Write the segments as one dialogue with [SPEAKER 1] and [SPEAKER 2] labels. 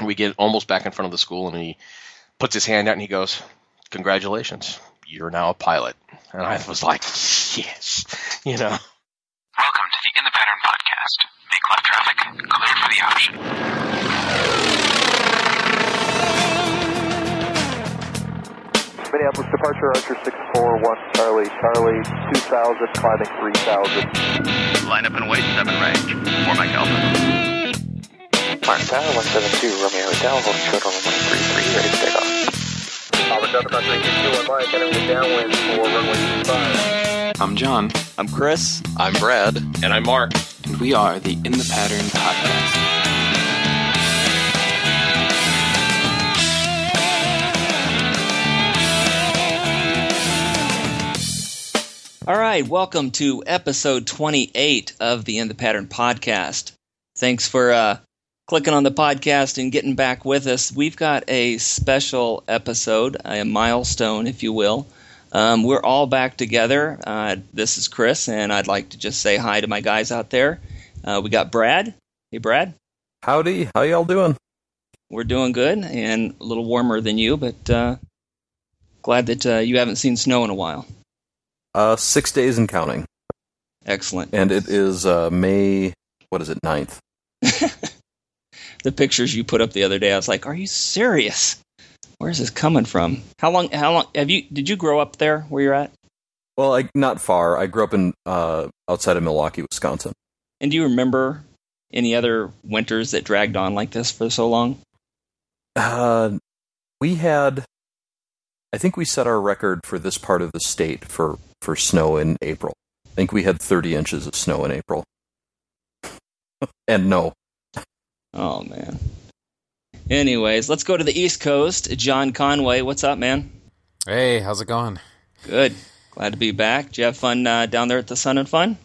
[SPEAKER 1] We get almost back in front of the school, and he puts his hand out and he goes, "Congratulations, you're now a pilot." And I was like, "Yes," you know.
[SPEAKER 2] Welcome to the In the Pattern podcast. Make left traffic, clear for the option.
[SPEAKER 3] Minneapolis departure, Archer 641, Charlie, Charlie 2000, climbing 3000.
[SPEAKER 4] Line up and wait, 7 range. 4 Mike Alpha.
[SPEAKER 3] Mark Tower 172, Romeo Hotel, hold short on 133, ready to take off. Auburn Delta Pacific 21 Mike, entering downwind for runway 25.
[SPEAKER 5] I'm John,
[SPEAKER 6] I'm Chris,
[SPEAKER 5] I'm Brad,
[SPEAKER 1] And I'm Mark.
[SPEAKER 5] and we are the In the Pattern podcast.
[SPEAKER 6] All right, welcome to episode 28 of the In the Pattern podcast. Thanks for uh, clicking on the podcast and getting back with us. We've got a special episode, a milestone, if you will. Um, we're all back together. Uh, this is Chris, and I'd like to just say hi to my guys out there. Uh, we got Brad. Hey, Brad.
[SPEAKER 7] Howdy, how y'all doing?
[SPEAKER 6] We're doing good and a little warmer than you, but uh, glad that uh, you haven't seen snow in a while.
[SPEAKER 7] Uh, six days and counting,
[SPEAKER 6] Excellent.
[SPEAKER 7] and it is uh, May. What is it? 9th.
[SPEAKER 6] the pictures you put up the other day, I was like, "Are you serious? Where's this coming from? How long? How long have you? Did you grow up there where you're at?
[SPEAKER 7] Well, I, not far. I grew up in uh, outside of Milwaukee, Wisconsin.
[SPEAKER 6] And do you remember any other winters that dragged on like this for so long?
[SPEAKER 7] Uh, we had, I think we set our record for this part of the state for for snow in April. I think we had 30 inches of snow in April. and no,
[SPEAKER 6] Oh man. Anyways, let's go to the East Coast. John Conway, what's up, man?
[SPEAKER 8] Hey, how's it going?
[SPEAKER 6] Good. Glad to be back. Did you have fun uh, down there at the Sun and Fun?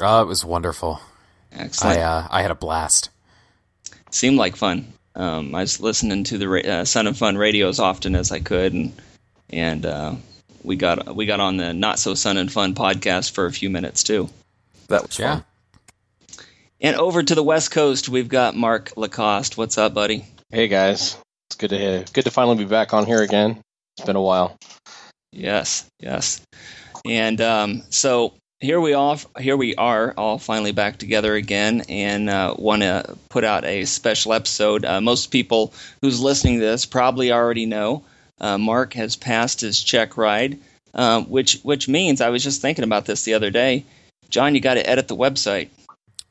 [SPEAKER 8] Oh, it was wonderful.
[SPEAKER 6] Excellent.
[SPEAKER 8] I uh, I had a blast.
[SPEAKER 6] seemed like fun. Um, I was listening to the ra- uh, Sun and Fun radio as often as I could, and and uh, we got we got on the Not So Sun and Fun podcast for a few minutes too.
[SPEAKER 7] that was
[SPEAKER 8] Yeah.
[SPEAKER 7] fun.
[SPEAKER 6] And over to the West Coast, we've got Mark Lacoste. What's up, buddy?
[SPEAKER 1] Hey guys, it's good to hear. Good to finally be back on here again. It's been a while.
[SPEAKER 6] Yes, yes. And um, so here we all here we are all finally back together again, and uh, want to put out a special episode. Uh, most people who's listening to this probably already know uh, Mark has passed his check ride, um, which which means I was just thinking about this the other day. John, you got to edit the website.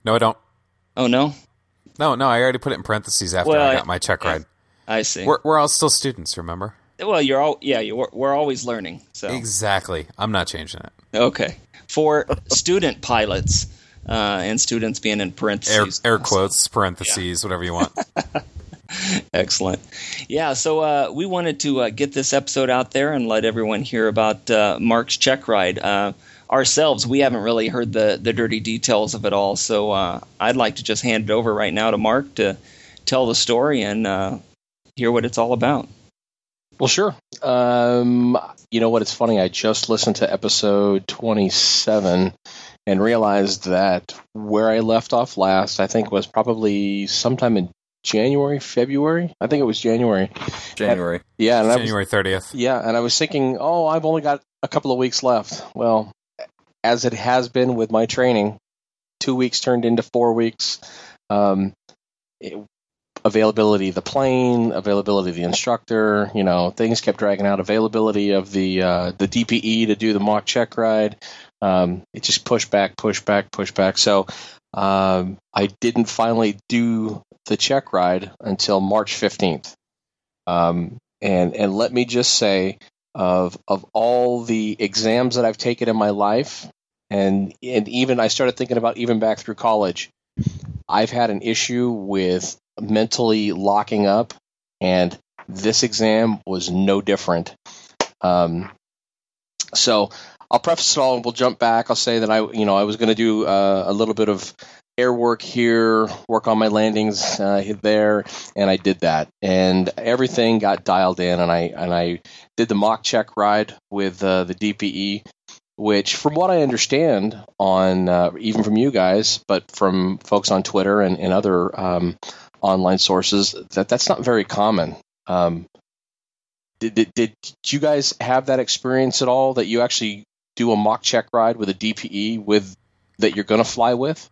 [SPEAKER 8] No, I don't.
[SPEAKER 6] Oh no,
[SPEAKER 8] No, no, I already put it in parentheses after
[SPEAKER 6] Well,
[SPEAKER 8] I
[SPEAKER 6] I-
[SPEAKER 8] got my check ride.
[SPEAKER 6] I see.
[SPEAKER 8] We're we're all still students, remember?
[SPEAKER 6] well, you're all yeah, you're, we're always learning. So
[SPEAKER 8] Exactly. I'm not changing it.
[SPEAKER 6] okay, for student pilots. Uh, and students being in parentheses.
[SPEAKER 8] air quotes, parentheses, whatever you want.
[SPEAKER 6] Excellent. Yeah, so uh, we wanted to uh, get this episode out there and let everyone hear about uh, Mark's check ride. Ourselves, we haven't really heard the, the dirty details of it all, so uh, I'd like to just hand it over right now to Mark to tell the story and uh, hear what it's all about.
[SPEAKER 1] Well, sure. Um, you know what? It's funny. I just listened to episode 27 and realized that where I left off last, I think was probably sometime in January, February. I think it was January.
[SPEAKER 7] January.
[SPEAKER 1] Yeah, and I was,
[SPEAKER 8] January 30th.
[SPEAKER 1] yeah, and I was thinking, oh, I've only got a couple of weeks left. Well, as it has been with my training, two weeks turned into four weeks. Um, it, availability of the plane, availability of the instructor, you know, things kept dragging out. Availability of the uh, the DPE to do the mock check ride. Um, it just pushed back, pushed back, pushed back. So um, I didn't finally do the check ride until March fifteenth. Um, and and let me just say, of of all the exams that I've taken in my life, and and even I started thinking about even back through college, I've had an issue with mentally locking up, and this exam was no different. Um, so I'll preface it all, and we'll jump back. I'll say that I, you know, I was going to do uh, a little bit of air work here, work on my landings uh, there, and I did that, and everything got dialed in, and I and I did the mock check ride with uh, the DPE, which, from what I understand, on uh, even from you guys, but from folks on Twitter and, and other um, online sources that that's not very common. Um, did, did did you guys have that experience at all? That you actually do a mock check ride with a DPE with that you're going to fly with?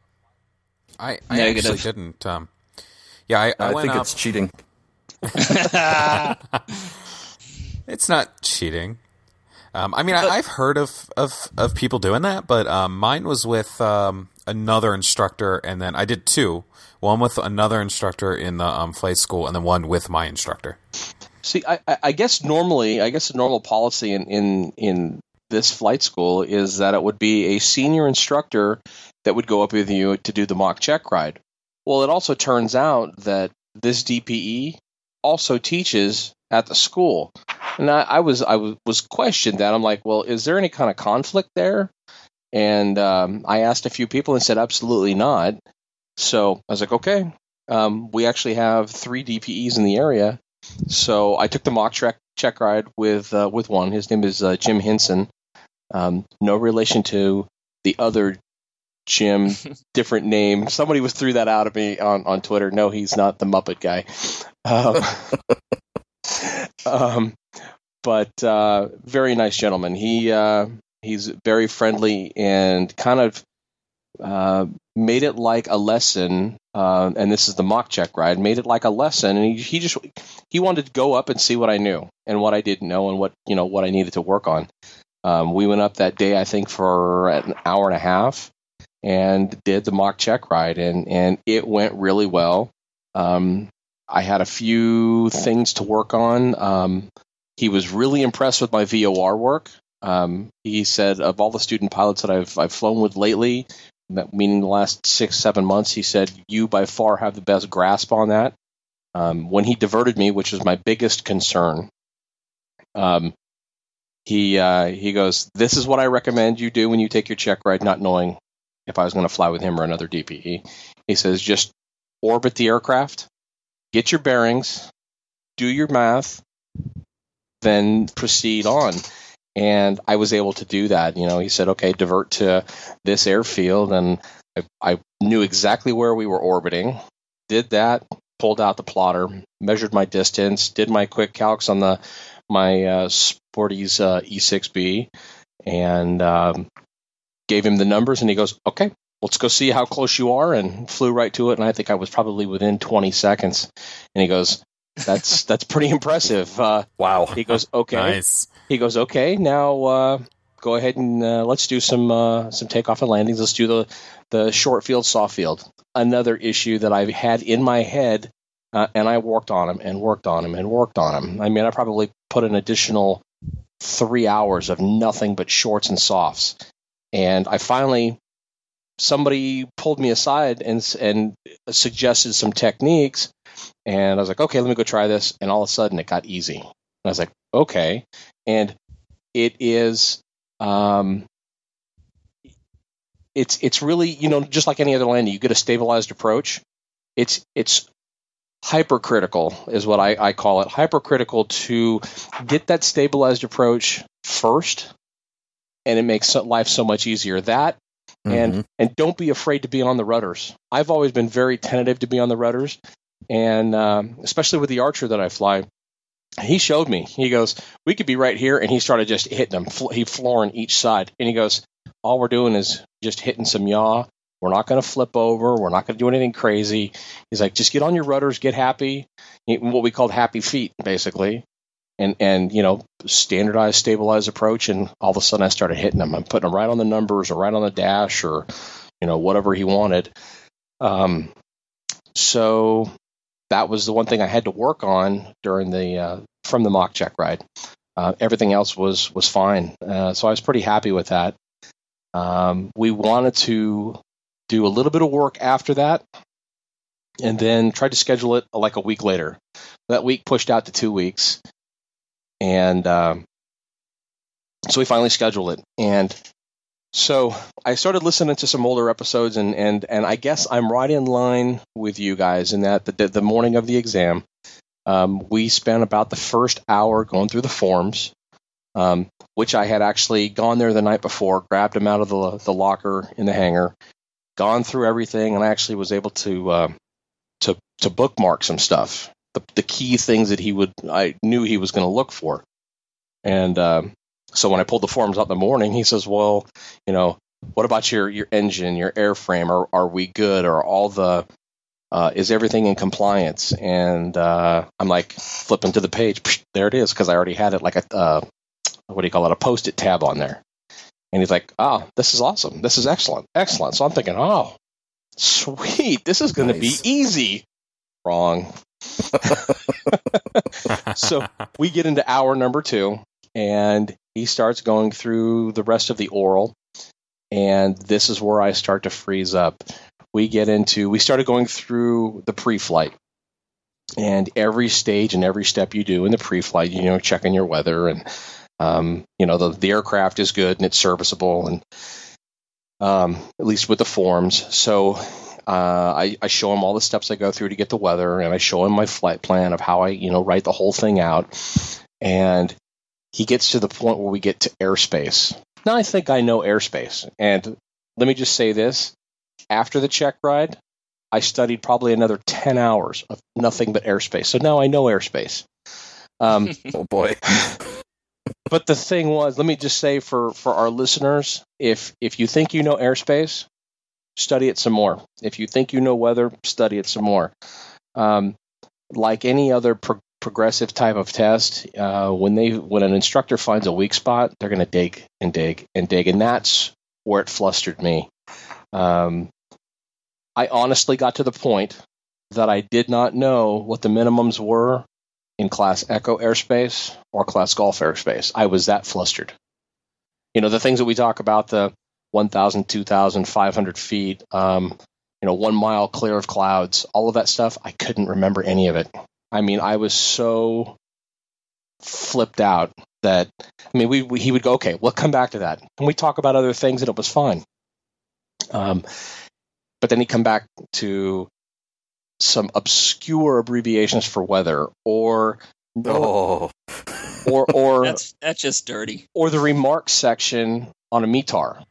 [SPEAKER 8] I, I
[SPEAKER 6] Negative.
[SPEAKER 8] actually didn't. Um, yeah, I, I,
[SPEAKER 7] I
[SPEAKER 8] went
[SPEAKER 7] think
[SPEAKER 8] up.
[SPEAKER 7] it's cheating.
[SPEAKER 8] It's not cheating. Um, I mean, I, I've heard of, of, of people doing that, but um, mine was with um, another instructor, and then I did two. One with another instructor in the um, flight school, and then one with my instructor.
[SPEAKER 1] See, I, I- I guess normally, I guess the normal policy in, in in this flight school is that it would be a senior instructor that would go up with you to do the mock check ride. Well, it also turns out that this DPE also teaches at the school, and I, I was I was, was questioned that I'm like, well, is there any kind of conflict there? And um, I asked a few people and said absolutely not. So I was like, okay, um, we actually have three DPEs in the area. So I took the mock check check ride with uh, with one. His name is uh, Jim Hinson. Um, no relation to the other Jim, different name. Somebody was threw that out at me on, on Twitter. No, he's not the Muppet guy. Um, um, but uh, very nice gentleman. He uh, he's very friendly and kind of uh, made it like a lesson. Uh, and this is the mock check ride. Made it like a lesson, and he, he just he wanted to go up and see what I knew and what I didn't know and what you know what I needed to work on. Um, we went up that day, I think, for an hour and a half, and did the mock check ride, and and it went really well. Um, I had a few things to work on. Um, he was really impressed with my VOR work. Um, he said of all the student pilots that I've I've flown with lately, meaning the last six seven months, he said you by far have the best grasp on that. Um, when he diverted me, which was my biggest concern, um, he uh, he goes, "This is what I recommend you do when you take your check ride, not knowing if I was going to fly with him or another DPE." He says, "Just orbit the aircraft, get your bearings, do your math, then proceed on." And I was able to do that. You know, he said, "Okay, divert to this airfield," and I, I knew exactly where we were orbiting. Did that, pulled out the plotter, measured my distance, did my quick calcs on the my uh, Sporty's uh, E6B, and um, gave him the numbers, and he goes, "Okay, let's go see how close you are," and flew right to it. And I think I was probably within 20 seconds. And he goes, "That's that's pretty impressive." Uh,
[SPEAKER 7] Wow.
[SPEAKER 1] he goes, "Okay."
[SPEAKER 8] Nice.
[SPEAKER 1] He goes, "Okay, now uh, go ahead and uh, let's do some uh, some takeoff and landings. Let's do the the short field, soft field. Another issue that I've had in my head, uh, and I worked on him and worked on him and worked on him. I mean, I probably put an additional three hours of nothing but shorts and softs, and I finally somebody pulled me aside and and suggested some techniques, and I was like, okay, let me go try this, and all of a sudden it got easy. And I was like, okay, and it is um, it's it's really you know just like any other landing you get a stabilized approach. It's it's hypercritical is what I, I call it. Hypercritical to get that stabilized approach first and it makes life so much easier. That and
[SPEAKER 7] Mhm.
[SPEAKER 1] and don't be afraid to be on the rudders. I've always been very tentative to be on the rudders. And um, especially with the archer that i fly he showed me. He goes we could be right here and he started just hitting them fl- he flooring each side. And he goes all we're doing is just hitting some yaw. We're not going to flip over. We're not going to do anything crazy. He's like just get on your rudders get happy. What we called happy feet basically and and you know standardized stabilized approach and all of a sudden i started hitting them. I'm putting them right on the numbers or right on the dash or you know whatever he wanted. Um, so that was the one thing i had to work on during the uh, from the mock check ride. Uh, everything else was was fine. Uh, so i was pretty happy with that. Um, we wanted to do a little bit of work after that and then tried to schedule it like a week later. That week pushed out to two weeks and um, so we finally scheduled it. And so i started listening to some older episodes and and and i guess i'm right in line with you guys in that the, the morning of the exam um, we spent about the first hour going through the forms um, which i had actually gone there the night before grabbed them out of the, the locker in the hangar gone through everything and i actually was able to uh, to to bookmark some stuff, the, the key things that he would I knew he was going to look for. And um, so when I pulled the forms out in the morning, he says, "Well, you know, what about your your engine, your airframe? Are are we good? Are all the uh, is everything in compliance?" And uh, I'm like flipping to the page. Psh, there it is, because I already had it like a uh, what do you call it, a post-it tab on there. And he's like, "Oh, this is awesome. This is excellent, excellent." So I'm thinking, "Oh, sweet, this is going to be easy." Wrong. so we get into hour number two, and he starts going through the rest of the oral, and this is where I start to freeze up. We get into we started going through the pre-flight, and every stage and every step you do in the pre-flight, you know, checking your weather and um, you know the the aircraft is good and it's serviceable and um, at least with the forms. So uh, I, I show him all the steps I go through to get the weather, and I show him my flight plan of how I, you know, write the whole thing out. And he gets to the point where we get to airspace. Now I think I know airspace, and let me just say this: after the check ride, I studied probably another ten hours of nothing but airspace. So now I know airspace. Um,
[SPEAKER 7] Oh boy.
[SPEAKER 1] but the thing was, let me just say for for our listeners, if if you think you know airspace, study it some more. If you think you know weather, study it some more. Um, like any other pro- progressive type of test, uh, when they when an instructor finds a weak spot, they're going to dig and dig and dig, and that's where it flustered me. Um, I honestly got to the point that I did not know what the minimums were in class Echo airspace or class Golf airspace. I was that flustered. You know, the things that we talk about the 1,000, 2,000, 500 feet, um, you know, one mile clear of clouds, all of that stuff, I couldn't remember any of it. I mean, I was so flipped out that, I mean, we, we he would go, okay, we'll come back to that. And we talk about other things and it was fine. Um, but then he'd come back to some obscure abbreviations for weather or
[SPEAKER 7] Oh.
[SPEAKER 1] or or
[SPEAKER 6] That's that's just dirty.
[SPEAKER 1] or the remarks section on a METAR.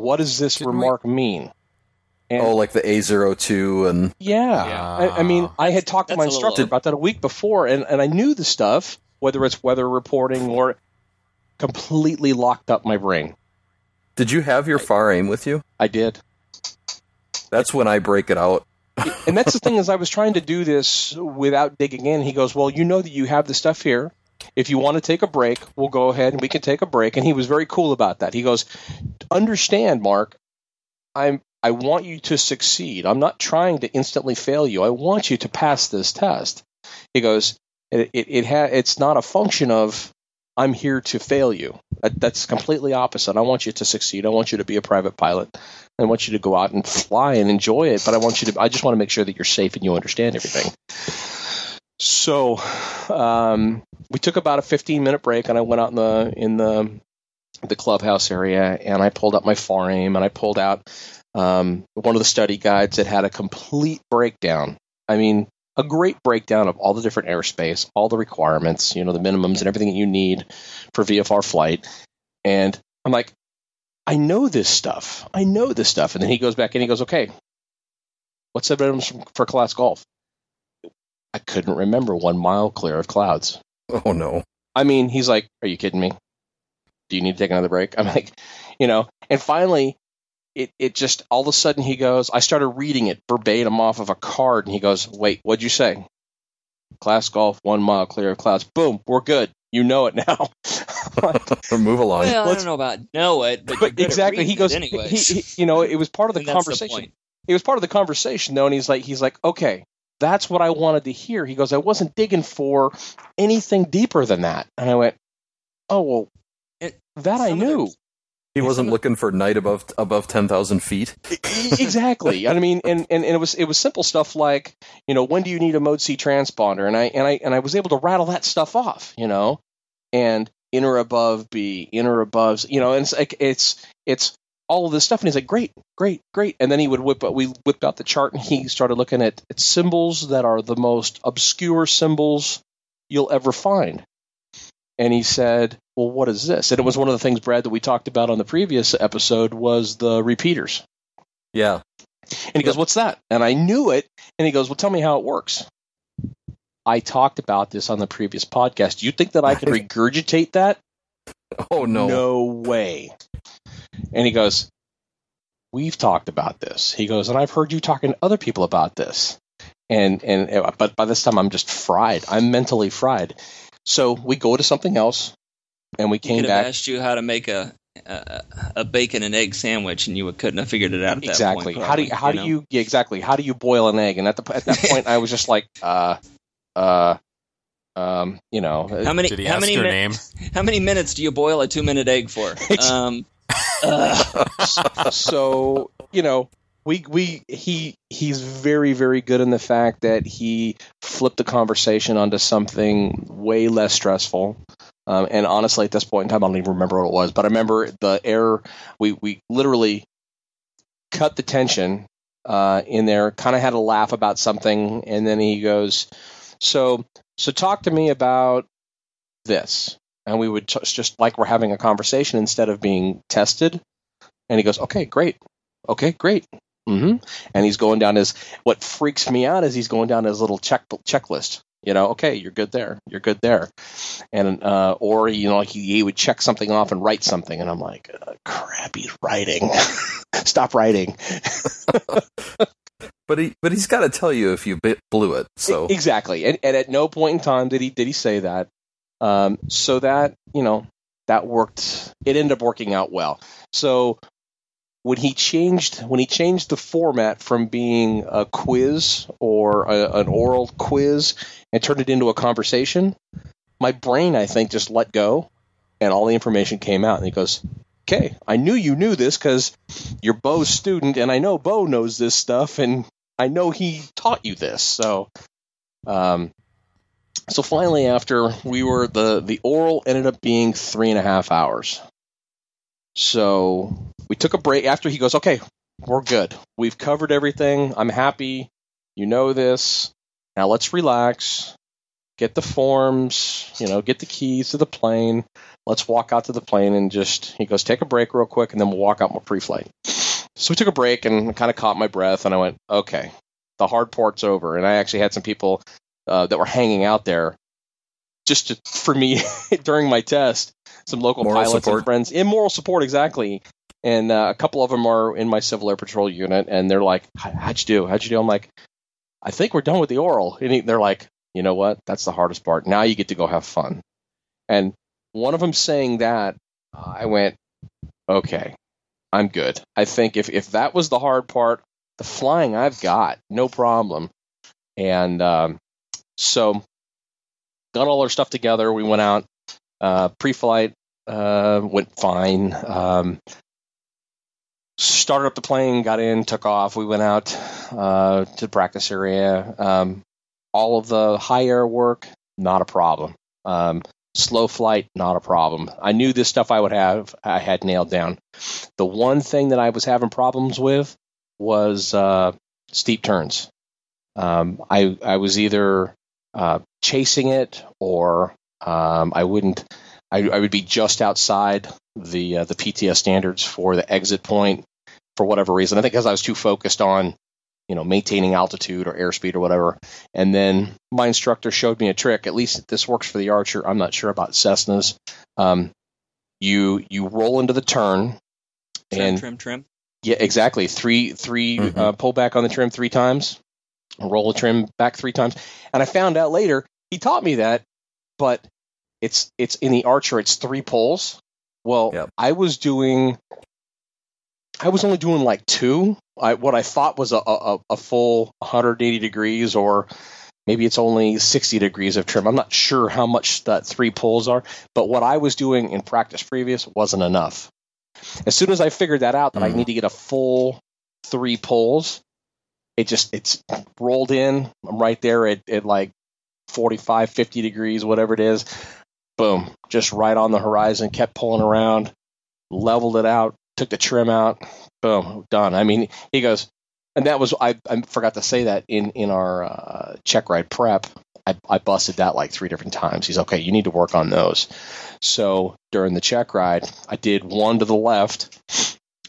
[SPEAKER 1] What does this
[SPEAKER 8] Didn't we-
[SPEAKER 1] remark mean? And
[SPEAKER 7] Oh, like the AO2 and
[SPEAKER 1] yeah,
[SPEAKER 8] Yeah.
[SPEAKER 1] I, I mean, I had talked to my
[SPEAKER 6] a little
[SPEAKER 1] instructor about that a week before, and, and I knew the stuff, whether it's weather reporting or completely locked up my brain.
[SPEAKER 7] Did you have your FAR/AIM with you?
[SPEAKER 1] I did.
[SPEAKER 7] That's when I break it out.
[SPEAKER 1] and that's the thing is I was trying to do this without digging in. He goes, "Well, you know that you have the stuff here. If you want to take a break, we'll go ahead and we can take a break." And he was very cool about that. He goes, "Understand, Mark, I'm I want you to succeed. I'm not trying to instantly fail you. I want you to pass this test." He goes, "It it, it ha- it's not a function of I'm here to fail you. That, that's completely opposite. I want you to succeed. I want you to be a private pilot. I want you to go out and fly and enjoy it, but I want you to. I just want to make sure that you're safe and you understand everything. So, um, we took about a 15 minute break, and I went out in the in the the clubhouse area, and I pulled up my FAR/AIM, and I pulled out um, one of the study guides that had a complete breakdown. I mean, a great breakdown of all the different airspace, all the requirements, you know, the minimums and everything that you need for VFR flight. And I'm like, I know this stuff. I know this stuff. And then he goes back and he goes, okay, what's the minimums for class golf? I couldn't remember one mile clear of clouds.
[SPEAKER 7] Oh no.
[SPEAKER 1] I mean, he's like, are you kidding me? Do you need to take another break? I'm like, you know, and finally, it, it just all of a sudden he goes, I started reading it verbatim off of a card, and he goes, wait, what'd you say? Class golf, one mile clear of clouds. Boom, we're good. You know it now. Like,
[SPEAKER 7] Move along.
[SPEAKER 6] Well, I don't know about know it, but,
[SPEAKER 1] but exactly, he goes.
[SPEAKER 6] it anyways.
[SPEAKER 1] He, he- you know, it was part of the
[SPEAKER 6] And that's the
[SPEAKER 1] conversation. it was part of the conversation though, and he's like, he's like, okay, that's what I wanted to hear. He goes, I wasn't digging for anything deeper than that, and I went, oh well,
[SPEAKER 6] It-
[SPEAKER 1] that I knew.
[SPEAKER 6] the-
[SPEAKER 7] He wasn't looking for night above above ten thousand feet.
[SPEAKER 1] exactly. I mean, and, and, and it was it was simple stuff like, you know, when do you need a mode C transponder? And I and I and I was able to rattle that stuff off, you know, and inner above B, inner above, you know, and it's like it's it's all of this stuff, and he's like, great, great, great, and then he would whip we whipped out the chart, and he started looking at, at symbols that are the most obscure symbols you'll ever find. And he said, "Well, what is this?" And it was one of the things, Brad, that we talked about on the previous episode was the repeaters.
[SPEAKER 7] Yeah.
[SPEAKER 1] And he goes, What's that? And I knew it. And he goes, Well, tell me how it works. I talked about this on the previous podcast. Do you think that I can regurgitate that?
[SPEAKER 7] Oh no.
[SPEAKER 1] No way. And he goes, We've talked about this. He goes, and I've heard you talking to other people about this. And and but by this time I'm just fried. I'm mentally fried. So we go to something else, and we
[SPEAKER 6] He
[SPEAKER 1] came
[SPEAKER 6] could have
[SPEAKER 1] back.
[SPEAKER 6] asked you how to make a, a a bacon and egg sandwich, and you couldn't have figured it out at that
[SPEAKER 1] exactly.
[SPEAKER 6] point.
[SPEAKER 1] how do you, how do
[SPEAKER 6] know?
[SPEAKER 1] you yeah, exactly? How do you boil an egg? And at the at that point, I was just like, uh, uh, um, you know,
[SPEAKER 6] How many?
[SPEAKER 8] Did he
[SPEAKER 6] how
[SPEAKER 8] ask
[SPEAKER 6] many?
[SPEAKER 8] your
[SPEAKER 6] mi-
[SPEAKER 8] name?
[SPEAKER 6] How many minutes do you boil a two-minute egg for? Um,
[SPEAKER 1] so you know we we he he's very very good in the fact that he flipped the conversation onto something way less stressful. Um, and honestly at this point in time i don't even remember what it was but i remember the error we we literally cut the tension uh, in there kind of had a laugh about something and then he goes so so talk to me about this and we would just, just like we're having a conversation instead of being tested and he goes, okay, great. Okay, great. hmm And he's going down his, what freaks me out is he's going down his little check checklist. You know, okay, you're good there. You're good there. And, uh, or, you know, he, he would check something off and write something. And I'm like, uh, crap, he's writing. Stop writing.
[SPEAKER 7] But he but he's got to tell you if you bit blew it. So
[SPEAKER 1] exactly. And, and at no point in time did he, did he say that. Um, so that, you know, that worked. It ended up working out well. So when he changed when he changed the format from being a quiz or a, an oral quiz and turned it into a conversation, my brain I think just let go, and all the information came out. And he goes, "Okay, I knew you knew this because you're Bo's student, and I know Bo knows this stuff, and I know he taught you this." So, um, so finally, after we were the the oral ended up being three and a half hours. So we took a break after he goes, okay, we're good. We've covered everything. I'm happy. You know this. Now let's relax. Get the forms, you know, get the keys to the plane. Let's walk out to the plane and just, he goes, take a break real quick and then we'll walk out more pre flight. So we took a break and kind of caught my breath and I went, okay, the hard part's over. And I actually had some people uh, that were hanging out there just to, for me during my test. Some local
[SPEAKER 7] Moral
[SPEAKER 1] pilots
[SPEAKER 7] support.
[SPEAKER 1] and friends, in moral support, exactly. And uh, a couple of them are in my Civil Air Patrol unit, and they're like, "How- "How'd you do? How'd you do?" I'm like, "I think we're done with the oral." And he- they're like, "You know what? That's the hardest part. Now you get to go have fun." And one of them saying that, I went, "Okay, I'm good. I think if if that was the hard part, the flying I've got, no problem." And um, so got all our stuff together. We went out. Uh, pre-flight uh, went fine. Um, started up the plane, got in, took off. We went out uh, to the practice area. Um, all of the high air work, not a problem. Um, slow flight, not a problem. I knew this stuff I would have. I had nailed down. The one thing that I was having problems with was uh, steep turns. Um, I I was either uh, chasing it or um, I wouldn't. I, I would be just outside the uh, the PTS standards for the exit point for whatever reason. I think because I was too focused on you know maintaining altitude or airspeed or whatever. And then my instructor showed me a trick. At least this works for the Archer. I'm not sure about Cessnas. Um, you you roll into the turn
[SPEAKER 6] trim,
[SPEAKER 1] and
[SPEAKER 6] trim, trim.
[SPEAKER 1] yeah, exactly. Three, three,
[SPEAKER 7] Mhm.
[SPEAKER 1] uh, pull back on the trim three times, roll the trim back three times. And I found out later he taught me that, but it's it's in the Archer. It's three pulls. Well,
[SPEAKER 7] Yep.
[SPEAKER 1] I was doing, I was only doing like two. I, what I thought was a, a, a full 180 degrees, or maybe it's only 60 degrees of trim. I'm not sure how much that three pulls are, but what I was doing in practice previous wasn't enough. As soon as I figured that out, that I
[SPEAKER 7] Mm.
[SPEAKER 1] need to get a full three pulls, it just it's rolled in. I'm right there at, at like 45, 50 degrees, whatever it is. Boom, just right on the horizon. Kept pulling around, leveled it out, took the trim out. Boom, done. I mean, he goes, and that was I, I forgot to say that in in our uh, check ride prep. I, I busted that like three different times. He's okay. You need to work on those. So during the check ride, I did one to the left,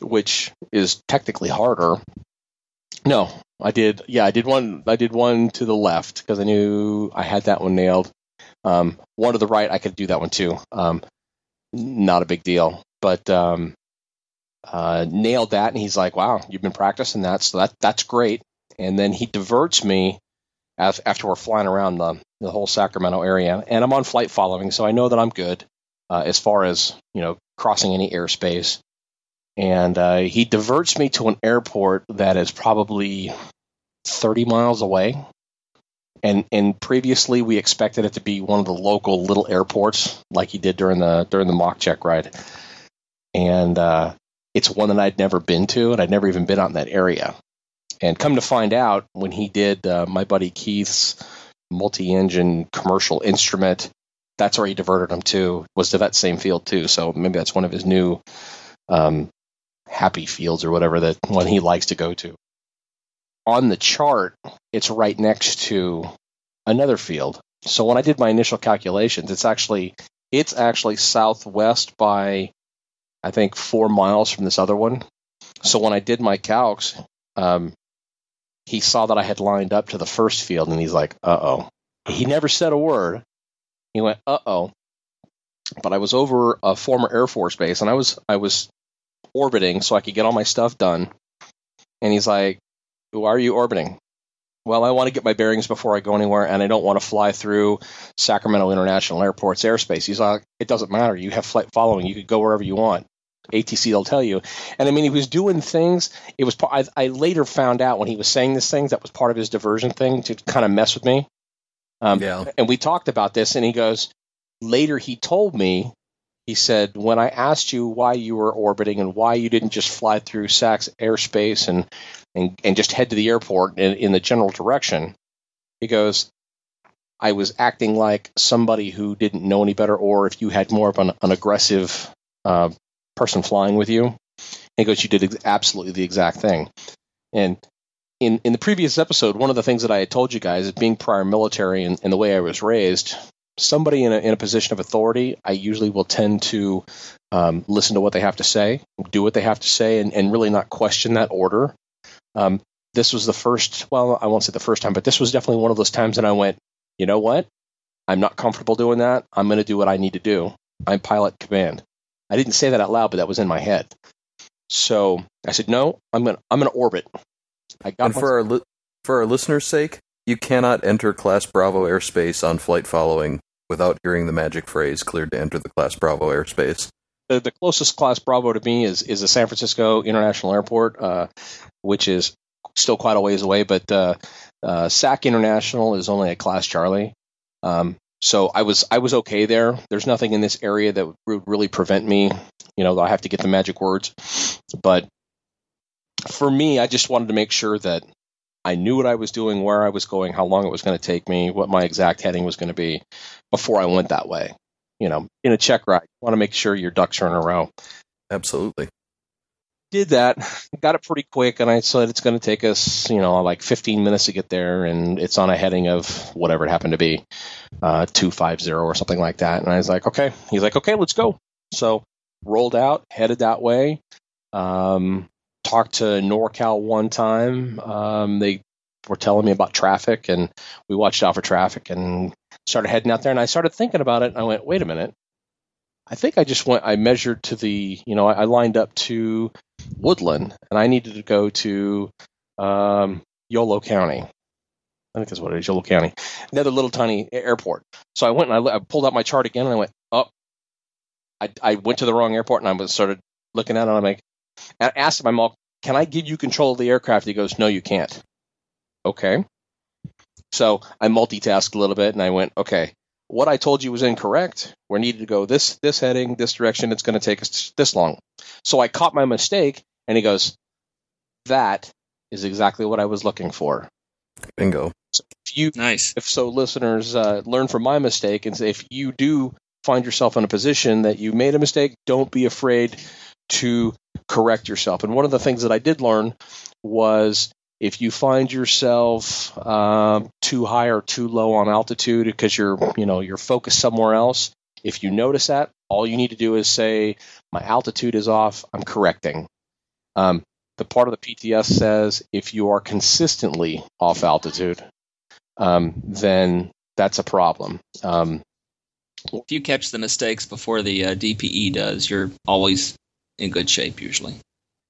[SPEAKER 1] which is technically harder. No, I did. Yeah, I did one. I did one to the left because I knew I had that one nailed. Um, one to the right, I could do that one too. Um, not a big deal, but um, uh, nailed that. And he's like, "Wow, you've been practicing that, so that that's great." And then he diverts me after we're flying around the the whole Sacramento area, and I'm on flight following, so I know that I'm good uh, as far as you know crossing any airspace. And uh, he diverts me to an airport that is probably 30 miles away. And and previously we expected it to be one of the local little airports, like he did during the during the mock check ride. And uh, it's one that I'd never been to, and I'd never even been out in that area. And come to find out, when he did uh, my buddy Keith's multi-engine commercial instrument, that's where he diverted him to, was to that same field too. So maybe that's one of his new um, happy fields or whatever that one he likes to go to. On the chart, it's right next to another field. So when I did my initial calculations, it's actually it's actually southwest by I think four miles from this other one. So when I did my calcs, um, he saw that I had lined up to the first field, and he's like, "Uh oh." He never said a word. He went, "Uh oh." But I was over a former Air Force base, and I was I was orbiting so I could get all my stuff done. And he's like, "Why are you orbiting?" Well, I want to get my bearings before I go anywhere, and I don't want to fly through Sacramento International Airport's airspace. He's like, "It doesn't matter. You have flight following. You could go wherever you want." ATC will tell you. And I mean, he was doing things. It was. I, I later found out when he was saying these things that was part of his diversion thing to kind of mess with me. Um,
[SPEAKER 7] Yeah.
[SPEAKER 1] And we talked about this, and he goes. Later, he told me. He said, when I asked you why you were orbiting and why you didn't just fly through Sac's airspace and and, and just head to the airport in, in the general direction, he goes, I was acting like somebody who didn't know any better, or if you had more of an, an aggressive uh, person flying with you. He goes, you did ex- absolutely the exact thing. And in in the previous episode, one of the things that I had told you guys is being prior military and, and the way I was raised, somebody in a, in a position of authority, I usually will tend to um, listen to what they have to say, do what they have to say, and, and really not question that order. Um, this was the first, well, I won't say the first time, but this was definitely one of those times that I went, you know what? I'm not comfortable doing that. I'm going to do what I need to do. I'm pilot command. I didn't say that out loud, but that was in my head. So I said, no, I'm going to I'm going to orbit. I got
[SPEAKER 7] And for our li- for our listeners' sake, you cannot enter Class Bravo airspace on flight following without hearing the magic phrase "cleared to enter the Class Bravo airspace."
[SPEAKER 1] the, the closest class Bravo to me is is the San Francisco International Airport, uh, which is still quite a ways away. But uh, uh, SAC International is only a class Charlie. Um, so I was I was okay there. There's nothing in this area that would really prevent me. You know, I have to get the magic words. But for me, I just wanted to make sure that I knew what I was doing, where I was going, how long it was going to take me, what my exact heading was going to be before I went that way. You know, in a check ride, you want to make sure your ducks are in a row
[SPEAKER 7] Absolutely.
[SPEAKER 1] did that, got it pretty quick, and I said it's going to take us, you know, like 15 minutes to get there, and it's on a heading of whatever it happened to be, uh, 250 or something like that. And I was like, okay. He's like, okay, let's go. So rolled out, headed that way. Um, talked to NorCal one time. Um, they were telling me about traffic, and we watched out for traffic and started heading out there. And I started thinking about it, I went, wait a minute. I think I just went. I measured to the, you know, I, I lined up to Woodland, and I needed to go to um, Yolo County. I think that's what it is, Yolo County. Another little tiny airport. So I went and I, I pulled out my chart again, and I went, oh, I, I went to the wrong airport, and I started looking at it. And I'm like, I asked my I'm can I give you control of the aircraft? He goes, no, you can't. Okay. So I multitasked a little bit, and I went, okay, what I told you was incorrect. We needed to go this this heading, this direction. It's going to take us this long. So I caught my mistake, and he goes, "That is exactly what I was looking for."
[SPEAKER 7] Bingo.
[SPEAKER 1] If you,
[SPEAKER 6] Nice.
[SPEAKER 1] if so, listeners, uh, learn from my mistake, and say if you do find yourself in a position that you made a mistake, don't be afraid to correct yourself. And one of the things that I did learn was if you find yourself um, too high or too low on altitude because you're you know you're focused somewhere else if you notice that all you need to do is say my altitude is off i'm correcting um, the part of the PTS says if you are consistently off altitude, um, then that's a problem. Um,
[SPEAKER 6] If you catch the mistakes before the uh, DPE does, you're always in good shape usually.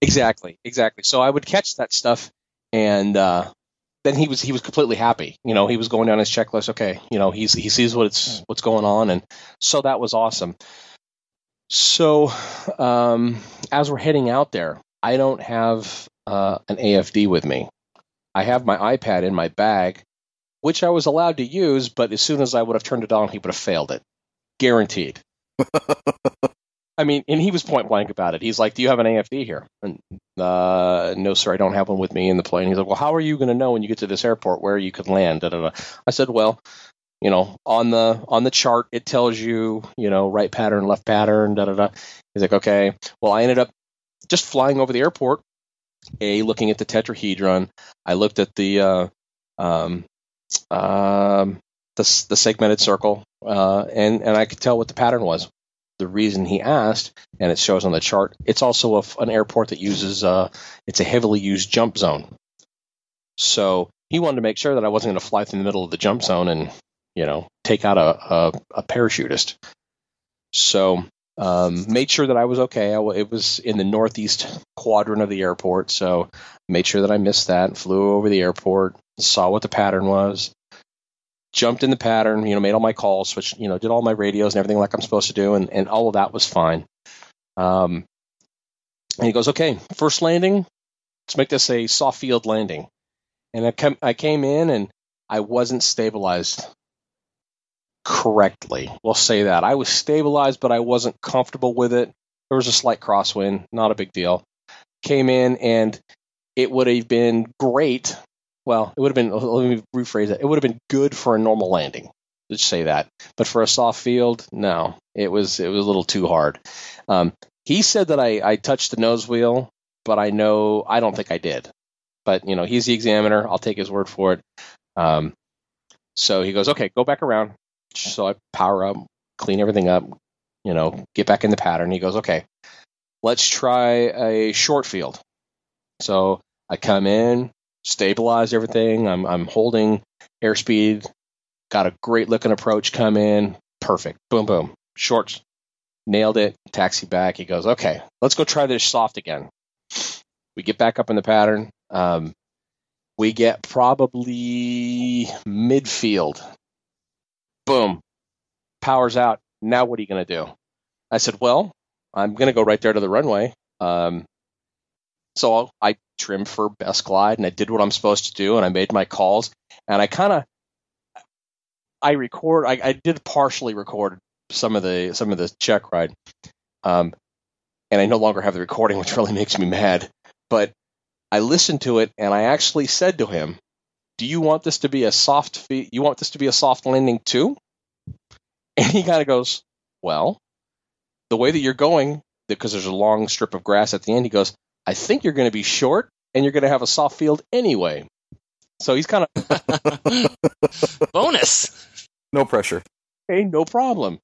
[SPEAKER 1] Exactly, exactly. So I would catch that stuff, and uh, then he was he was completely happy. You know, he was going down his checklist. Okay, you know, he's he sees what's what's going on, and so that was awesome. So um, as we're heading out there, I don't have uh, an AFD with me. I have my iPad in my bag, which I was allowed to use, but as soon as I would have turned it on, he would have failed it, guaranteed. I mean, and he was point blank about it. He's like, "Do you have an AFD here?" And uh, no, sir, I don't have one with me in the plane. He's like, "Well, how are you going to know when you get to this airport where you could land?" Da, da, da. I said, "Well, you know, on the on the chart it tells you, you know, right pattern, left pattern, da da da." He's like, "Okay." Well, I ended up just flying over the airport, a looking at the tetrahedron. I looked at the uh, um, um, the the segmented circle, uh, and and I could tell what the pattern was the reason he asked, and it shows on the chart. It's also a, an airport that uses uh, it's a heavily used jump zone. So he wanted to make sure that I wasn't going to fly through the middle of the jump zone and you know take out a a, a parachutist. So um, made sure that I was okay. I, it was in the northeast quadrant of the airport, so made sure that I missed that. Flew over the airport, saw what the pattern was, jumped in the pattern, you know, made all my calls, which, you know, did all my radios and everything like I'm supposed to do, and, and all of that was fine. Um, and he goes, okay, first landing, let's make this a soft field landing. And I, came, I came in and I wasn't stabilized correctly. We'll say that. I was stabilized, but I wasn't comfortable with it. There was a slight crosswind, not a big deal. Came in and it would have been great well, it would have been. Let me rephrase that. It would have been good for a normal landing. Let's say that. But for a soft field, no, it was it was a little too hard. Um, he said that I, I touched the nose wheel, but I know I don't think I did. But you know, he's the examiner. I'll take his word for it. Um, so he goes, okay, go back around. So I power up, clean everything up, you know, get back in the pattern. He goes, okay, let's try a short field. So I come in, stabilize everything. I'm I'm holding airspeed. Got a great looking approach come in. Perfect. Boom boom. Shorts. Nailed it. Taxi back. He goes, okay, let's go try this soft again. We get back up in the pattern. Um, we get probably midfield. Boom. Powers out. Now what are you going to do? I said, well, I'm going to go right there to the runway. Um, so I trimmed for best glide and I did what I'm supposed to do and I made my calls and I kind of I record I, I, did partially record some of the some of the check ride um, and I no longer have the recording which really makes me mad but I listened to it and I actually said to him do you want this to be a soft fe- you want this to be a soft landing too? And he kind of goes well the way that you're going because there's a long strip of grass at the end he goes I think you're going to be short and you're going to have a soft field anyway. So he's kind
[SPEAKER 6] of bonus.
[SPEAKER 7] No pressure.
[SPEAKER 1] Hey, no problem.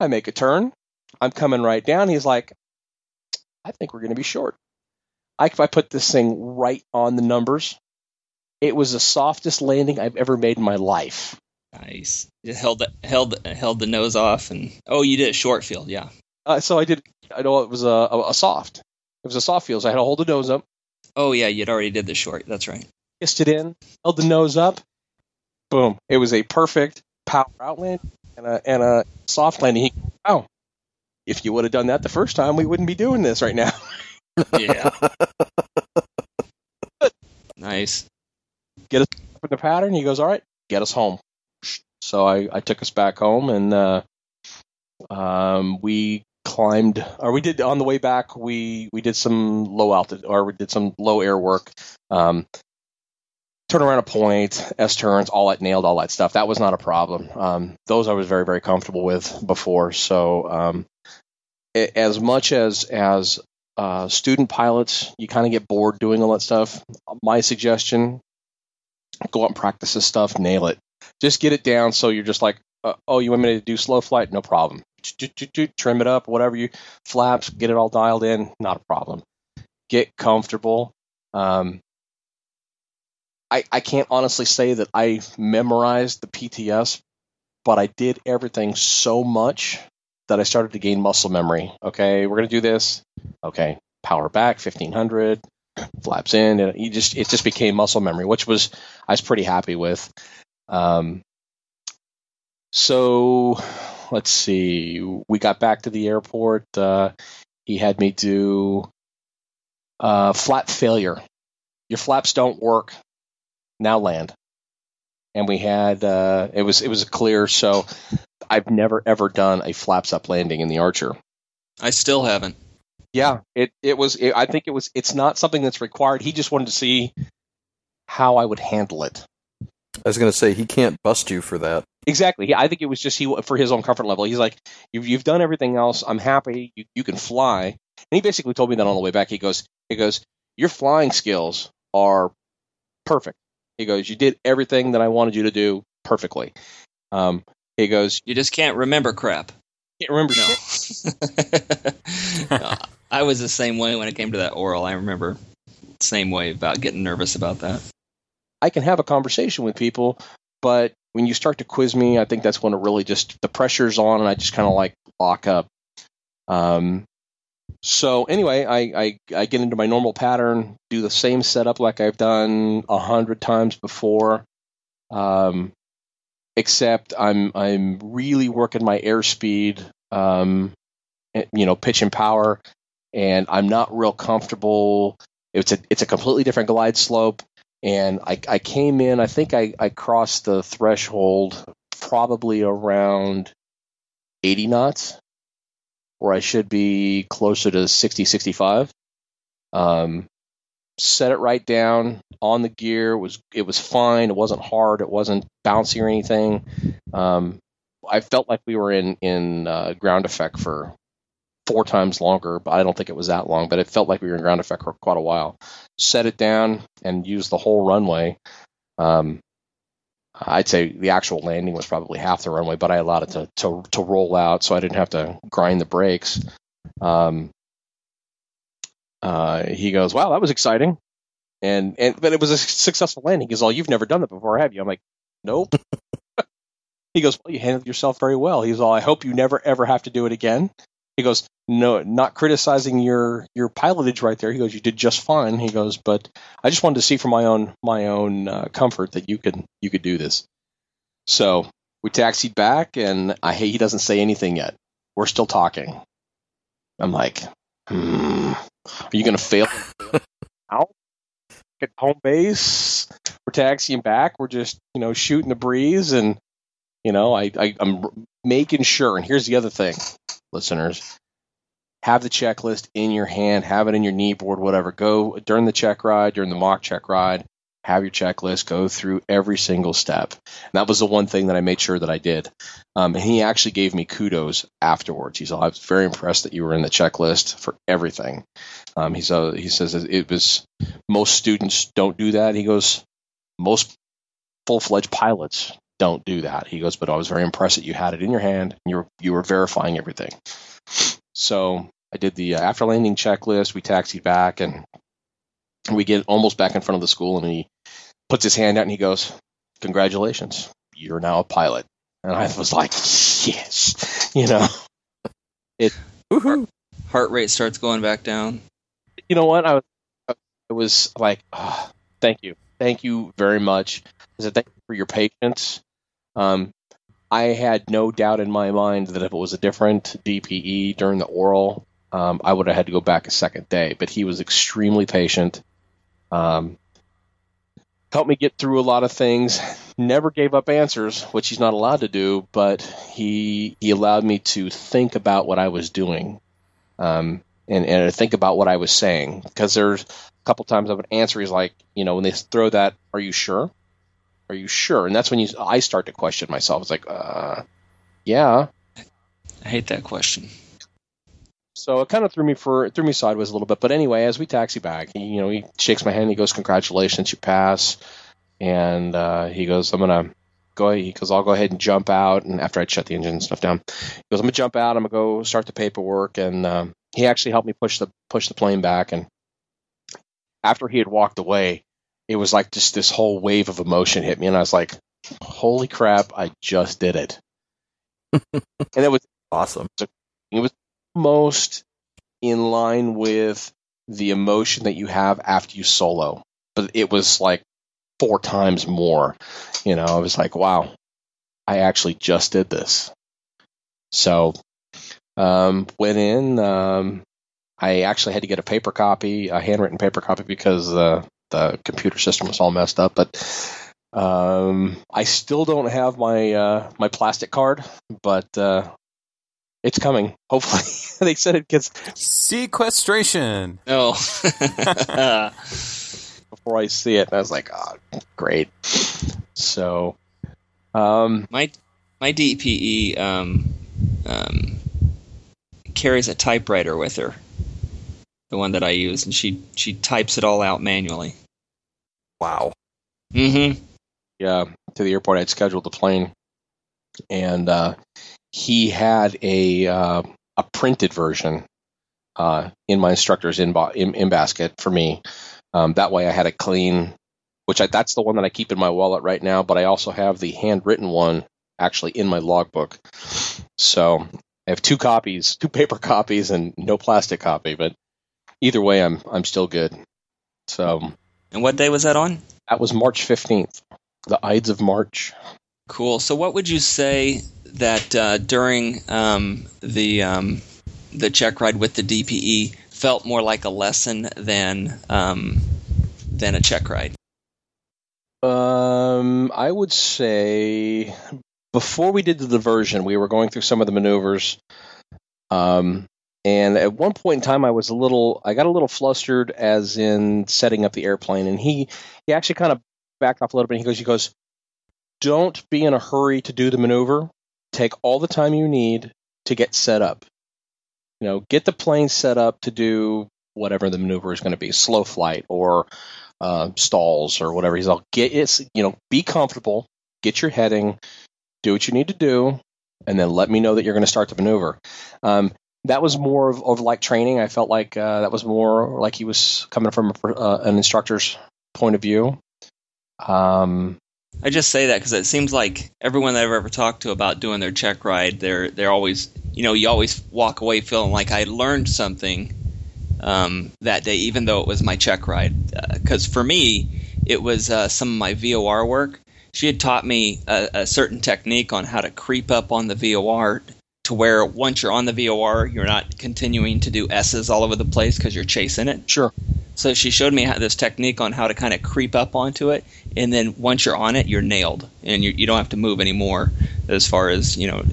[SPEAKER 1] I make a turn. I'm coming right down. He's like, I think we're going to be short. I, I put this thing right on the numbers. It was the softest landing I've ever made in my life.
[SPEAKER 6] Nice. You held the, held held the nose off, and oh, you did a short field, yeah.
[SPEAKER 1] Uh, so I did. I know it was a, a, a soft. It was a soft field, so I had to hold the nose up.
[SPEAKER 6] Oh yeah, you'd already did the short. That's right.
[SPEAKER 1] Kissed it in, held the nose up. Boom! It was a perfect power outland and a and a soft landing. Wow! If you would have done that the first time, we wouldn't be doing this right now.
[SPEAKER 6] yeah. nice.
[SPEAKER 1] Get us up in the pattern. He goes, all right, get us home. So I, I took us back home, and uh, um, we climbed or we did on the way back we we did some low altitude or we did some low air work um, turn around a point s turns all that nailed all that stuff. That was not a problem. Um, those i was very very comfortable with before. So um, it, as much as as uh, student pilots you kind of get bored doing all that stuff my suggestion go out and practice this stuff nail it. Just get it down so you're just like uh, oh you want me to do slow flight? No problem trim it up, whatever you flaps, get it all dialed in, not a problem. Get comfortable, Um, I I can't honestly say that I memorized the PTS, but I did everything so much that I started to gain muscle memory. Okay, we're gonna do this. Okay, power back, fifteen hundred, flaps in, and you just it just became muscle memory, which was I was pretty happy with. Um, so let's see. We got back to the airport. Uh, he had me do uh, flap failure. Your flaps don't work. Now land. And we had uh, it was it was a clear. So I've never ever done a flaps up landing in the Archer.
[SPEAKER 6] I still haven't.
[SPEAKER 1] Yeah, it it was. It, I think it was. It's not something that's required. He just wanted to see how I would handle it.
[SPEAKER 7] I was going to say he can't bust you for that.
[SPEAKER 1] Exactly. I think it was just he for his own comfort level. He's like, you've you've done everything else. I'm happy. You you can fly. And he basically told me that on the way back. He goes he goes your flying skills are perfect. He goes you did everything that I wanted you to do perfectly. Um, he goes
[SPEAKER 6] You just can't remember crap.
[SPEAKER 1] can't remember
[SPEAKER 6] No.
[SPEAKER 1] shit.
[SPEAKER 6] No, I was the same way when it came to that oral. I remember same way about getting nervous about that.
[SPEAKER 1] I can have a conversation with people, but when you start to quiz me, I think that's when it really just the pressure's on, and I just kind of like lock up. Um, so anyway, I, I I get into my normal pattern, do the same setup like I've done a hundred times before, um, except I'm I'm really working my airspeed, um, eh, you know, pitch and power, and I'm not real comfortable. It's a it's a completely different glide slope and I, I came in. I think I, I crossed the threshold probably around 80 knots, where I should be closer to 60, 65. Um, set it right down on the gear. It was it was fine. It wasn't hard. It wasn't bouncy or anything. Um, I felt like we were in in uh, ground effect for four times longer, but I don't think it was that long. But it felt like we were in ground effect for quite a while. Set it down and used the whole runway. Um, I'd say the actual landing was probably half the runway, but I allowed it to to, to roll out, so I didn't have to grind the brakes. Um, uh, he goes, "Wow, that was exciting," and and but it was a successful landing. He goes, "Oh, you've never done that before, have you?" I'm like, "Nope." he goes, "Well, you handled yourself very well." He's all, "I hope you never ever have to do it again." He goes, "No, not criticizing your your pilotage right there." He goes, "You did just fine." He goes, "But I just wanted to see for my own my own uh, comfort that you could you could do this." So we taxied back, and I hate he doesn't say anything yet. We're still talking. I'm like, hmm, are you going to fail out? at home base. We're taxiing back. We're just you know shooting the breeze, and you know I, I I'm making sure. And here's the other thing, listeners. Have the checklist in your hand, have it in your knee board, whatever. Go during the check ride, during the mock check ride, have your checklist, go through every single step. And that was the one thing that I made sure that I did. Um, and he actually gave me kudos afterwards. He's I was very impressed that you were in the checklist for everything. Um, he's, uh, he says it was most students don't do that. He goes, most full fledged pilots don't do that. He goes, but I was very impressed that you had it in your hand and you were, you were verifying everything. So I did the uh, after landing checklist. We taxied back and we get almost back in front of the school and he puts his hand out and he goes, Congratulations, you're now a pilot. And I was like, Yes, you know,
[SPEAKER 7] Woohoo!
[SPEAKER 6] Heart rate starts going back down.
[SPEAKER 1] you know what? I was, I was like, "Ah, Thank you. Thank you very much. I said, Thank you for your patience. Um, I had no doubt in my mind that if it was a different DPE during the oral, um, I would have had to go back a second day. But he was extremely patient. Um, helped me get through a lot of things. Never gave up answers, which he's not allowed to do. But he he allowed me to think about what I was doing, um, and and think about what I was saying. Because there's a couple times I would answer. He's like, you know, when they throw that, "Are you sure?" Are you sure? And that's when you I start to question myself. It's like, uh, yeah.
[SPEAKER 6] I hate that question.
[SPEAKER 1] So it kind of threw me for threw me sideways a little bit. But anyway, as we taxi back, he, you know, he shakes my hand. He goes, "Congratulations, you pass." And uh, he goes, "I'm gonna go." He goes, "I'll go ahead and jump out." And after I shut the engine and stuff down, he goes, "I'm gonna jump out. I'm gonna go start the paperwork." And um, he actually helped me push the push the plane back. And after he had walked away, it was like just this whole wave of emotion hit me, and I was like, "Holy crap! I just did it!" and it was
[SPEAKER 7] Awesome.
[SPEAKER 1] it was most in line with the emotion that you have after you solo, but it was like four times more. You know, I was like, "Wow, I actually just did this." So, um, went in. Um, I actually had to get a paper copy, a handwritten paper copy, because uh, the computer system was all messed up. But um, I still don't have my uh, my plastic card, but uh, it's coming. Hopefully, they said it gets
[SPEAKER 8] Sequestration.
[SPEAKER 6] Oh.
[SPEAKER 1] before I see it. And I was like, oh, great. So, um,
[SPEAKER 6] my my DPE um, um, carries a typewriter with her, the one that I use, and she she types it all out manually.
[SPEAKER 7] Wow.
[SPEAKER 6] Mm-hmm.
[SPEAKER 1] yeah, to the airport, I'd scheduled the plane, and uh, he had a uh, a printed version uh, in my instructor's in, in, in basket for me. Um, that way, I had a clean, which I, that's the one that I keep in my wallet right now. But I also have the handwritten one actually in my logbook. So I have two copies, two paper copies, and no plastic copy. But either way, I'm I'm still good. So
[SPEAKER 6] And what day was that on?
[SPEAKER 1] that was March fifteenth, the Ides of March.
[SPEAKER 6] Cool. So, what would you say that uh, during um, the um, the check ride with the DPE felt more like a lesson than um, than a check ride?
[SPEAKER 1] Um, I would say before we did the diversion, we were going through some of the maneuvers. Um, and at one point in time, I was a little, I got a little flustered, as in setting up the airplane. And he, he actually kind of backed off a little bit. He goes, he goes, don't be in a hurry to do the maneuver. Take all the time you need to get set up. You know, get the plane set up to do whatever the maneuver is going to be, slow flight or uh, stalls or whatever. He's all get it, you know, be comfortable, get your heading, do what you need to do, and then let me know that you're going to start the maneuver. Um, that was more of, of like training. I felt like uh, that was more like he was coming from uh, an instructor's point of view. Um,
[SPEAKER 6] I just say that because it seems like everyone that I've ever talked to about doing their check ride, they're they're always, you know, you always walk away feeling like I learned something um, that day, even though it was my check ride. Because for me, it was uh, some of my VOR work. She had taught me a, a certain technique on how to creep up on the VOR to where once you're on the VOR, you're not continuing to do S's all over the place because you're chasing it.
[SPEAKER 1] Sure.
[SPEAKER 6] So she showed me how, this technique on how to kind of creep up onto it, and then once you're on it, you're nailed, and you, you don't have to move anymore. As far as you know,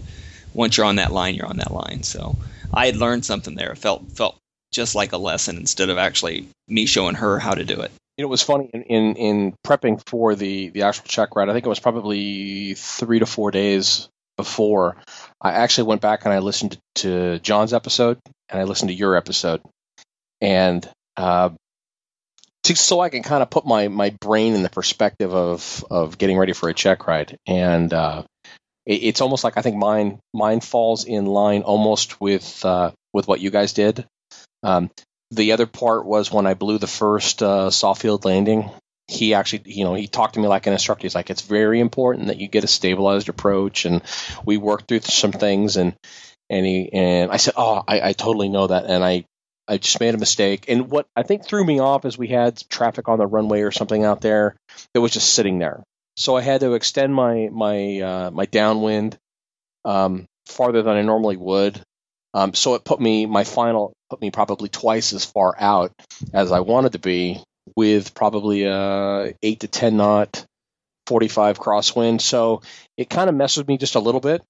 [SPEAKER 6] once you're on that line, you're on that line. So I had learned something there. It felt felt just like a lesson instead of actually me showing her how to do it.
[SPEAKER 1] It was funny in, in, in prepping for the, the actual check ride. I think it was probably three to four days before. I actually went back and I listened to John's episode and I listened to your episode, and uh, to, so I can kind of put my, my brain in the perspective of of getting ready for a check ride. And uh, it, it's almost like I think mine mine falls in line almost with uh, with what you guys did. Um, the other part was when I blew the first uh, soft field landing. He actually, you know, he talked to me like an instructor. He's like, "It's very important that you get a stabilized approach," and we worked through some things. And and he and I said, "Oh, I, I totally know that," and I I just made a mistake. And what I think threw me off is we had traffic on the runway or something out there that was just sitting there. So I had to extend my my uh, my downwind um, farther than I normally would. Um, so it put me my final put me probably twice as far out as I wanted to be with probably a eight to ten knot 45 crosswind. So it kind of messed with me just a little bit,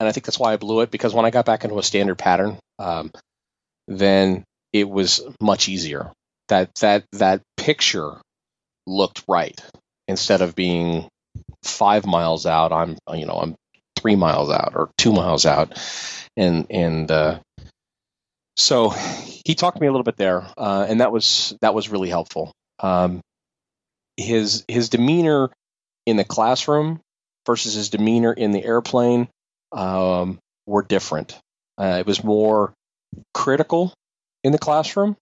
[SPEAKER 1] and I think that's why I blew it because when I got back into a standard pattern, um, then it was much easier. That that that picture looked right instead of being five miles out. I'm you know I'm three miles out or two miles out, and and uh, so he talked to me a little bit there, uh, and that was that was really helpful. Um, his his demeanor in the classroom versus his demeanor in the airplane um, were different. Uh, it was more critical in the classroom,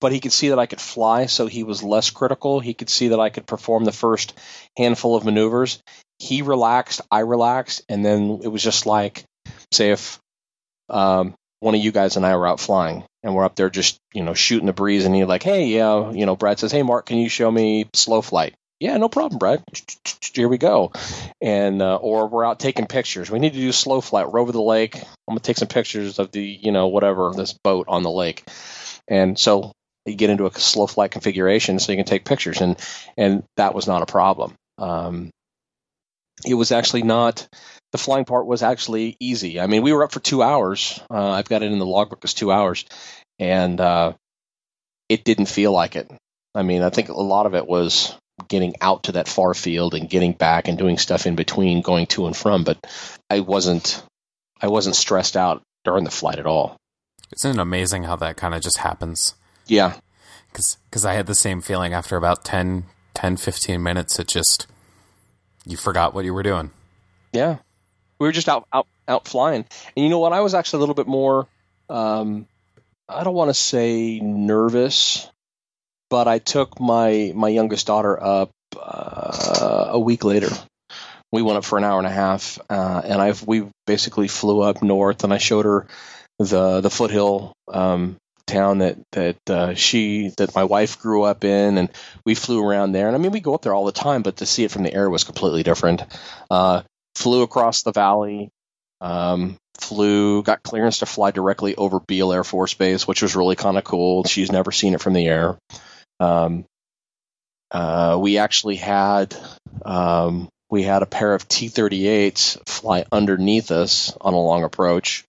[SPEAKER 1] but he could see that I could fly, so he was less critical. He could see that I could perform the first handful of maneuvers. He relaxed, I relaxed, and then it was just like, say, if um, one of you guys and I were out flying and we're up there just, you know, shooting the breeze, and you're like, hey, yeah, you know, Brad says, hey, Mark, can you show me slow flight? Yeah, no problem, Brad. Here we go. And uh, or we're out taking pictures. We need to do slow flight. We're over the lake. I'm gonna take some pictures of the, you know, whatever this boat on the lake. And so you get into a slow flight configuration so you can take pictures, and and that was not a problem. Um, it was actually not. The flying part was actually easy. I mean, we were up for two hours. Uh, I've got it in the logbook as two hours, and uh, it didn't feel like it. I mean, I think a lot of it was getting out to that far field and getting back and doing stuff in between, going to and from. But I wasn't, I wasn't stressed out during the flight at all.
[SPEAKER 8] Isn't it amazing how that kind of just happens?
[SPEAKER 1] Yeah,
[SPEAKER 8] because I had the same feeling after about 10, 10, 15 minutes. It just you forgot what you were doing.
[SPEAKER 1] Yeah, we were just out out out flying, and you know what? I was actually a little bit more. Um, I don't want to say nervous, but I took my my youngest daughter up uh, a week later. We went up for an hour and a half, uh, and I we basically flew up north, and I showed her the the foothill um, town that that uh, she that my wife grew up in, and we flew around there. And I mean, we go up there all the time, but to see it from the air was completely different. Uh, flew across the valley, um, flew, got clearance to fly directly over Beale Air Force Base, which was really kind of cool. She's never seen it from the air. Um, uh, we actually had um, we had a pair of T-38s fly underneath us on a long approach.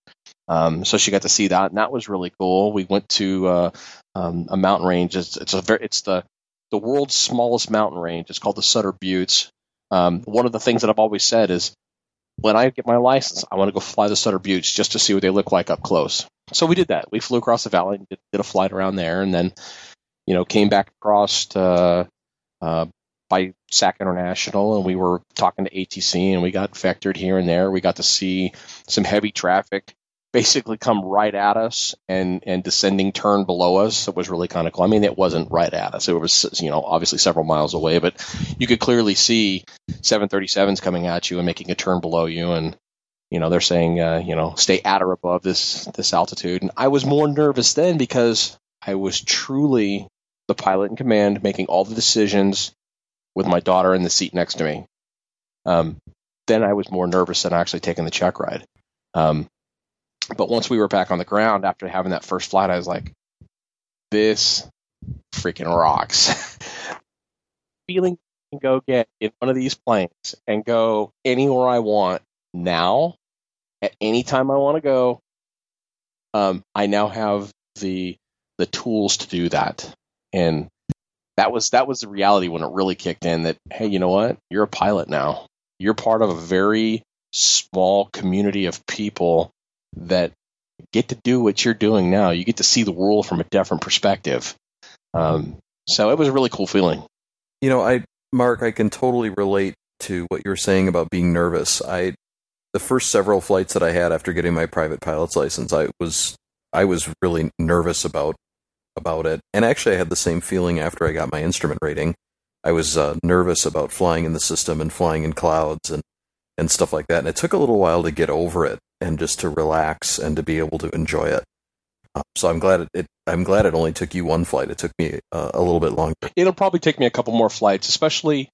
[SPEAKER 1] Um, so she got to see that, and that was really cool. We went to uh, um, a mountain range. It's, it's a very, it's the the world's smallest mountain range. It's called the Sutter Buttes. Um, one of the things that I've always said is when I get my license, I want to go fly the Sutter Buttes just to see what they look like up close. So we did that. We flew across the valley, did, did a flight around there, and then you know came back across uh, uh, by SAC International, and we were talking to ATC, and we got vectored here and there. We got to see some heavy traffic basically come right at us and and descending turn below us. It was really kind of cool. I mean, it wasn't right at us. It was you know obviously several miles away, but you could clearly see 737s coming at you and making a turn below you, and you know they're saying uh, you know stay at or above this this altitude. And I was more nervous then because I was truly the pilot in command, making all the decisions with my daughter in the seat next to me. Um, then I was more nervous than actually taking the check ride. Um, but once we were back on the ground after having that first flight, I was like, this freaking rocks. Feeling can go get in one of these planes and go anywhere I want now, at any time I want to go. Um, I now have the the tools to do that, and that was that was the reality when it really kicked in. That hey, you know what? You're a pilot now. You're part of a very small community of people that get to do what you're doing now. You get to see the world from a different perspective. Um, so it was a really cool feeling.
[SPEAKER 7] You know, I Mark, I can totally relate to what you were saying about being nervous. I the first several flights that I had after getting my private pilot's license, I was I was really nervous about about it. And actually I had the same feeling after I got my instrument rating. I was uh, nervous about flying in the system and flying in clouds and and stuff like that. And it took a little while to get over it and just to relax and to be able to enjoy it. Uh, so I'm glad it, it, I'm glad it only took you one flight. It took me uh, a little bit longer.
[SPEAKER 1] It'll probably take me a couple more flights, especially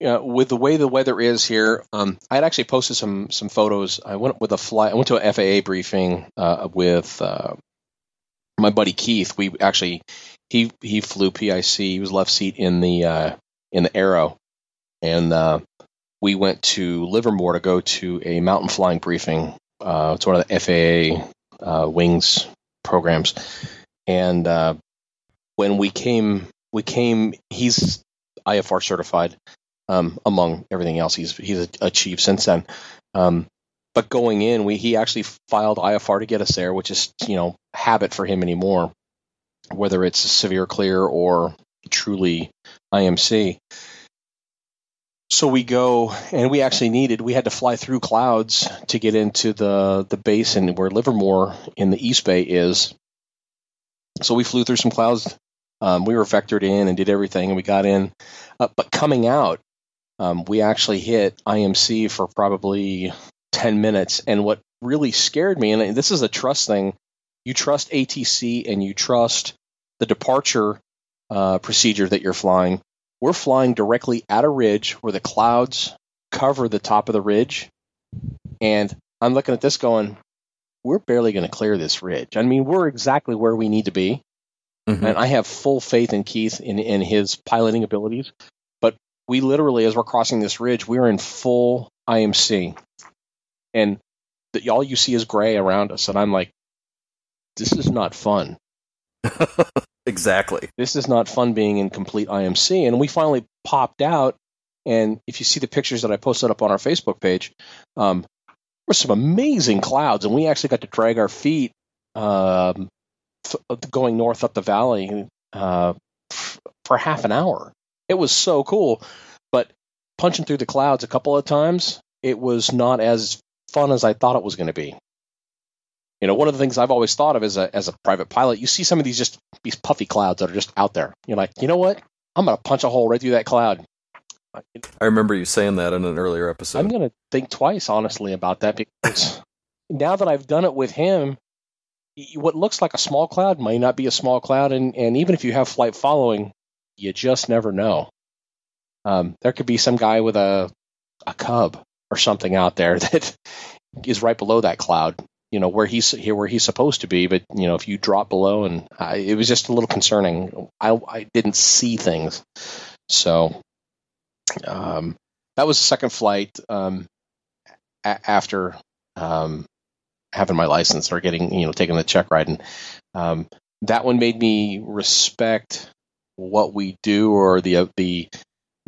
[SPEAKER 1] with the way the weather is here. Um, I had actually posted some some photos. I went with a flight. I went to an FAA briefing uh, with uh, my buddy Keith. We actually he he flew PIC. He was left seat in the in the Arrow, and we went to Livermore to go to a mountain flying briefing. Uh, it's one of the FAA uh, wings programs, and uh, when we came, we came. He's IFR certified, um, among everything else. He's he's achieved since then. Um, but going in, we he actually filed IFR to get us there, which is you know habit for him anymore, whether it's severe clear or truly IMC so we go and we actually needed we had to fly through clouds to get into the the basin where livermore in the east bay is So we flew through some clouds. Um, we were vectored in and did everything, and we got in. Uh, but coming out, um, we actually hit IMC for probably 10 minutes. And what really scared me, and this is a trust thing, you trust ATC and you trust the departure uh, procedure that you're flying. We're flying directly at a ridge where the clouds cover the top of the ridge. And I'm looking at this going, we're barely going to clear this ridge. I mean, we're exactly where we need to be. Mm-hmm. And I have full faith in Keith in, in his piloting abilities. But we literally, as we're crossing this ridge, we're in full IMC. And the, all you see is gray around us. And I'm like, this is not fun.
[SPEAKER 7] exactly.
[SPEAKER 1] This is not fun being in complete IMC. And we finally popped out. And if you see the pictures that I posted up on our Facebook page, um, were some amazing clouds. And we actually got to drag our feet um, going north up the valley uh, for half an hour. It was so cool, but punching through the clouds a couple of times, it was not as fun as I thought it was going to be. You know, one of the things I've always thought of as a as a private pilot, you see some of these just these puffy clouds that are just out there. You're like, you know what? I'm going to punch a hole right through that cloud.
[SPEAKER 7] I remember you saying that in an earlier episode.
[SPEAKER 1] I'm going to think twice, honestly, about that because now that I've done it with him, what looks like a small cloud might not be a small cloud, and, and even if you have flight following, you just never know. Um, there could be some guy with a a cub or something out there that is right below that cloud, you know, where he's here where he's supposed to be. But you know, if you drop below, and I, it was just a little concerning. I I didn't see things, so um, that was the second flight um, a- after um, having my license or getting you know taking the check ride, and um, that one made me respect what we do or the uh, the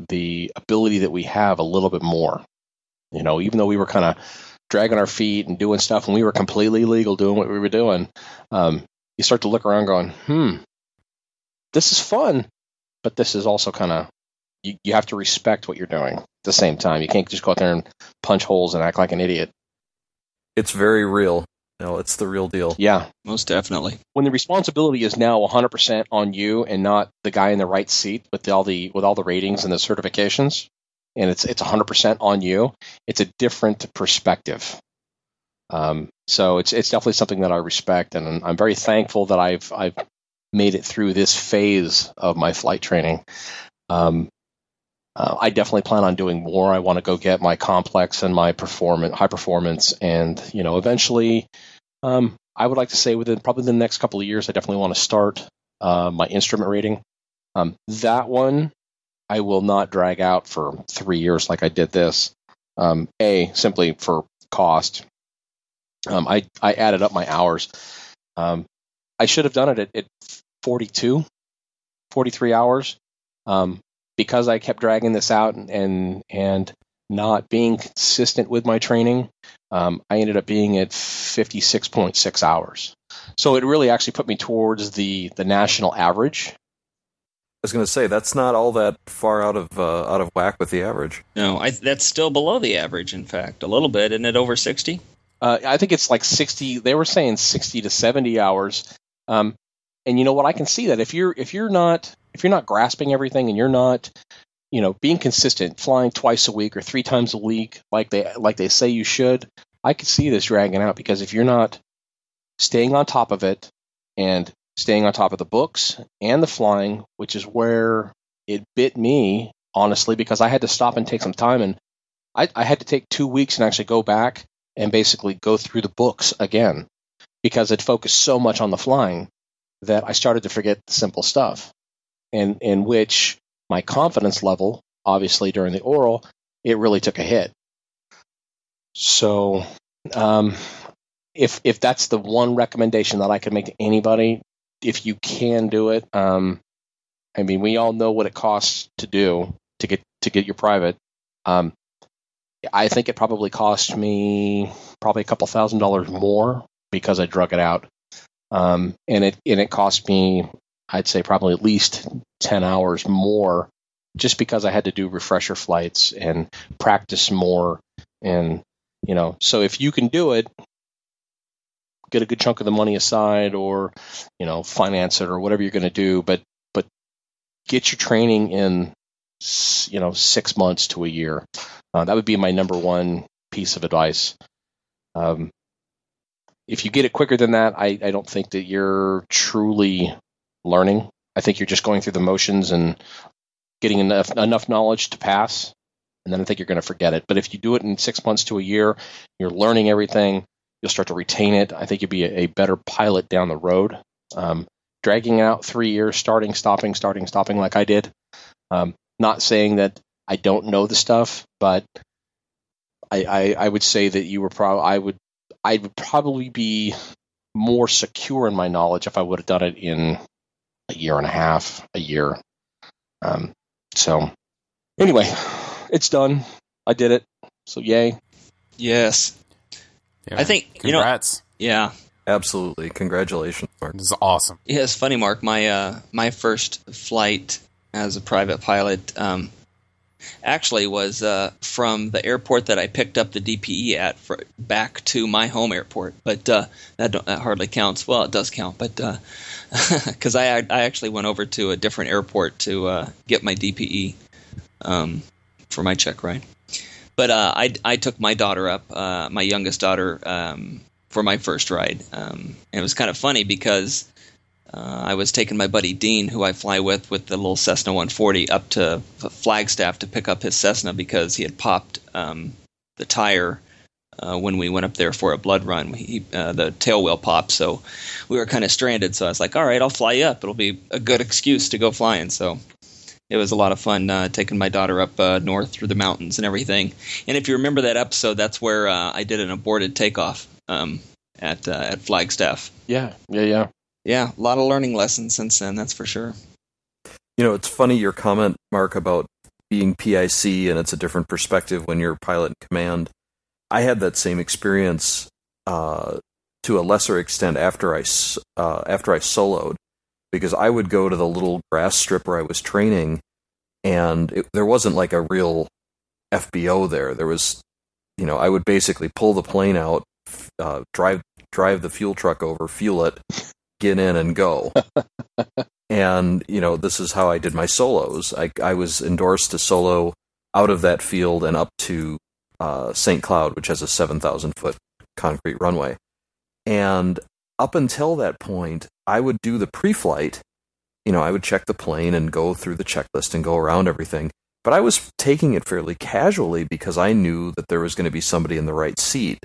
[SPEAKER 1] the ability that we have a little bit more. You know, even though we were kind of dragging our feet and doing stuff, and we were completely legal doing what we were doing, um, you start to look around, going, "Hmm, this is fun," but this is also kind of you, you have to respect what you're doing at the same time. You can't just go out there and punch holes and act like an idiot
[SPEAKER 7] it's very real. No, it's the real deal.
[SPEAKER 1] Yeah,
[SPEAKER 6] most definitely.
[SPEAKER 1] When the responsibility is now 100% on you and not the guy in the right seat with all the with all the ratings and the certifications, and it's it's 100% on you, it's a different perspective. Um, so it's it's definitely something that I respect, and I'm very thankful that I've I've made it through this phase of my flight training. Um, uh, I definitely plan on doing more. I want to go get my complex and my performance, high performance, and you know, eventually, um, I would like to say within probably the next couple of years, I definitely want to start uh, my instrument rating. Um, that one I will not drag out for three years like I did this. Um, a simply for cost. Um, I I added up my hours. Um, I should have done it at, at 42, 43 hours. Um, because I kept dragging this out and and, and not being consistent with my training, um, I ended up being at 56.6 hours. So it really actually put me towards the the national average.
[SPEAKER 7] I was going to say that's not all that far out of uh, out of whack with the average.
[SPEAKER 6] No, I, that's still below the average. In fact, a little bit. Isn't it over 60?
[SPEAKER 1] Uh, I think it's like 60. They were saying 60 to 70 hours. Um, and you know what? I can see that if you're if you're not if you're not grasping everything and you're not you know being consistent flying twice a week or three times a week like they like they say you should i could see this dragging out because if you're not staying on top of it and staying on top of the books and the flying which is where it bit me honestly because i had to stop and take some time and i, I had to take two weeks and actually go back and basically go through the books again because it focused so much on the flying that i started to forget the simple stuff and in which my confidence level, obviously during the oral, it really took a hit. So, um, if if that's the one recommendation that I could make to anybody, if you can do it, um, I mean, we all know what it costs to do to get to get your private. Um, I think it probably cost me probably a couple thousand dollars more because I drug it out, um, and it and it cost me I'd say probably at least 10 hours more just because I had to do refresher flights and practice more. And, you know, so if you can do it, get a good chunk of the money aside, or you know, finance it, or whatever you're going to do. But but get your training in, you know, six months to a year. Uh, that would be my number one piece of advice. Um, if you get it quicker than that, I, I don't think that you're truly learning. I think you're just going through the motions and getting enough enough knowledge to pass, and then I think you're going to forget it. But if you do it in six months to a year, you're learning everything. You'll start to retain it. I think you'll be a, a better pilot down the road. Um, dragging out three years, starting, stopping, starting, stopping, like I did. Um, not saying that I don't know the stuff, but I, I, I would say that you were probably I would I would probably be more secure in my knowledge if I would have done it in a year and a half, a year. Um, so anyway, it's done. I did it. So yay.
[SPEAKER 6] Yes.
[SPEAKER 8] Yeah.
[SPEAKER 6] I think, you know-
[SPEAKER 8] Congrats.
[SPEAKER 6] Yeah.
[SPEAKER 7] Absolutely. Congratulations, Mark.
[SPEAKER 8] this is awesome.
[SPEAKER 6] Yeah, it's funny, Mark. My uh, my first flight as a private pilot um, actually was uh, from the airport that I picked up the DPE at for, back to my home airport. But uh, that, don't, that hardly counts. Well, it does count, but because I I actually went over to a different airport to uh, get my DPE um, for my check ride. But uh, I I took my daughter up, uh, my youngest daughter, um, for my first ride, um, and it was kind of funny because. Uh, I was taking my buddy Dean, who I fly with, with the little Cessna 140, up to Flagstaff to pick up his Cessna because he had popped um, the tire uh, when we went up there for a blood run. He, uh, the tail wheel popped, so we were kind of stranded. So I was like, "All right, I'll fly you up. It'll be a good excuse to go flying." So it was a lot of fun uh, taking my daughter up uh, north through the mountains and everything. And if you remember that episode, that's where uh, I did an aborted takeoff um, at uh, at Flagstaff.
[SPEAKER 1] Yeah, yeah, yeah.
[SPEAKER 6] Yeah, a lot of learning lessons since then. That's for sure.
[SPEAKER 7] You know, it's funny your comment, Mark, about being PIC and it's a different perspective when you're pilot in command. I had that same experience uh, to a lesser extent after I s- uh, after I soloed because I would go to the little grass strip where I was training, and it, there wasn't like a real FBO there. There was, you know, I would basically pull the plane out, uh, drive drive the fuel truck over, fuel it, get in, and go and you know this is how I did my solos. I I was endorsed to solo out of that field and up to uh, St. Cloud, which has a seven thousand foot concrete runway. And up until that point, I would do the pre-flight. You know, I would check the plane and go through the checklist and go around everything. But I was taking it fairly casually because I knew that there was going to be somebody in the right seat.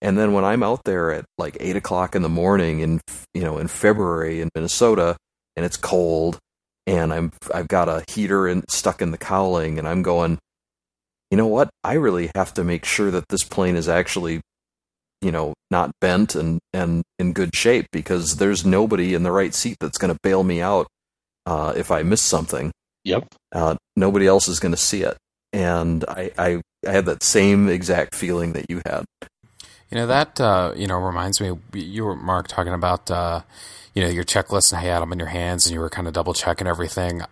[SPEAKER 7] And then when I'm out there at like eight o'clock in the morning in you know in February in Minnesota, and it's cold and I'm I've got a heater in, stuck in the cowling and I'm going you know what I really have to make sure that this plane is actually you know not bent and and in good shape because there's nobody in the right seat that's going to bail me out uh, if I miss something
[SPEAKER 1] Yep.
[SPEAKER 7] uh, nobody else is going to see it and I, I I had that same exact feeling that you had
[SPEAKER 8] You know that uh, you know reminds me. You were Mark talking about uh, you know your checklist and how you had them in your hands and you were kind of double checking everything.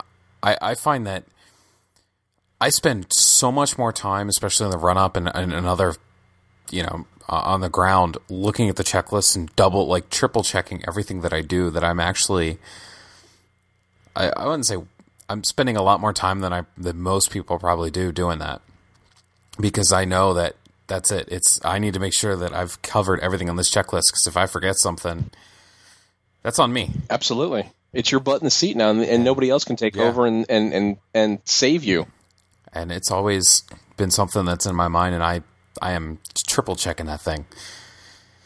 [SPEAKER 8] I, I find that I spend so much more time, especially in the run up and, and another, you know, uh, on the ground, looking at the checklist and double, like triple checking everything that I do. That I'm actually, I, I wouldn't say I'm spending a lot more time than I than most people probably do doing that because I know that that's it. It's I need to make sure that I've covered everything on this checklist because if I forget something, that's on me.
[SPEAKER 1] Absolutely. It's your butt in the seat now, and, and nobody else can take
[SPEAKER 8] Yeah.
[SPEAKER 1] over and, and, and, and save you.
[SPEAKER 8] And it's always been something that's in my mind, and I I am triple checking that thing.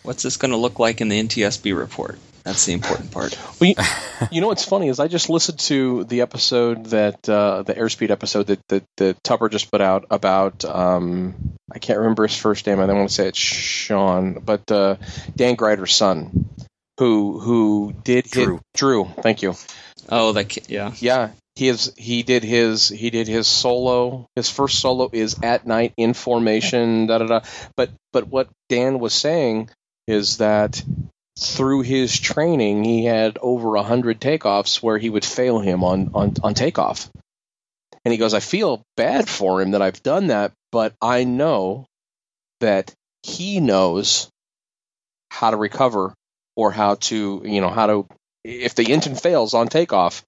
[SPEAKER 6] What's this going to look like in the NTSB report? That's the important part.
[SPEAKER 1] Well, you, you know what's funny is I just listened to the episode that uh, the airspeed episode that, that that Tupper just put out about um, I can't remember his first name. I don't want to say it's Sean, but uh, Dan Gryder's son, who who did hit-
[SPEAKER 7] Drew.
[SPEAKER 1] Drew, thank you.
[SPEAKER 6] Oh, that ki- yeah.
[SPEAKER 1] Yeah, he is. He did his. He did his solo. His first solo is at night in formation. Da da da. But but what Dan was saying is that through his training, he had over a hundred takeoffs where he would fail him on on on takeoff. And he goes, I feel bad for him that I've done that, but I know that he knows how to recover or how to you know how to if the engine fails on takeoff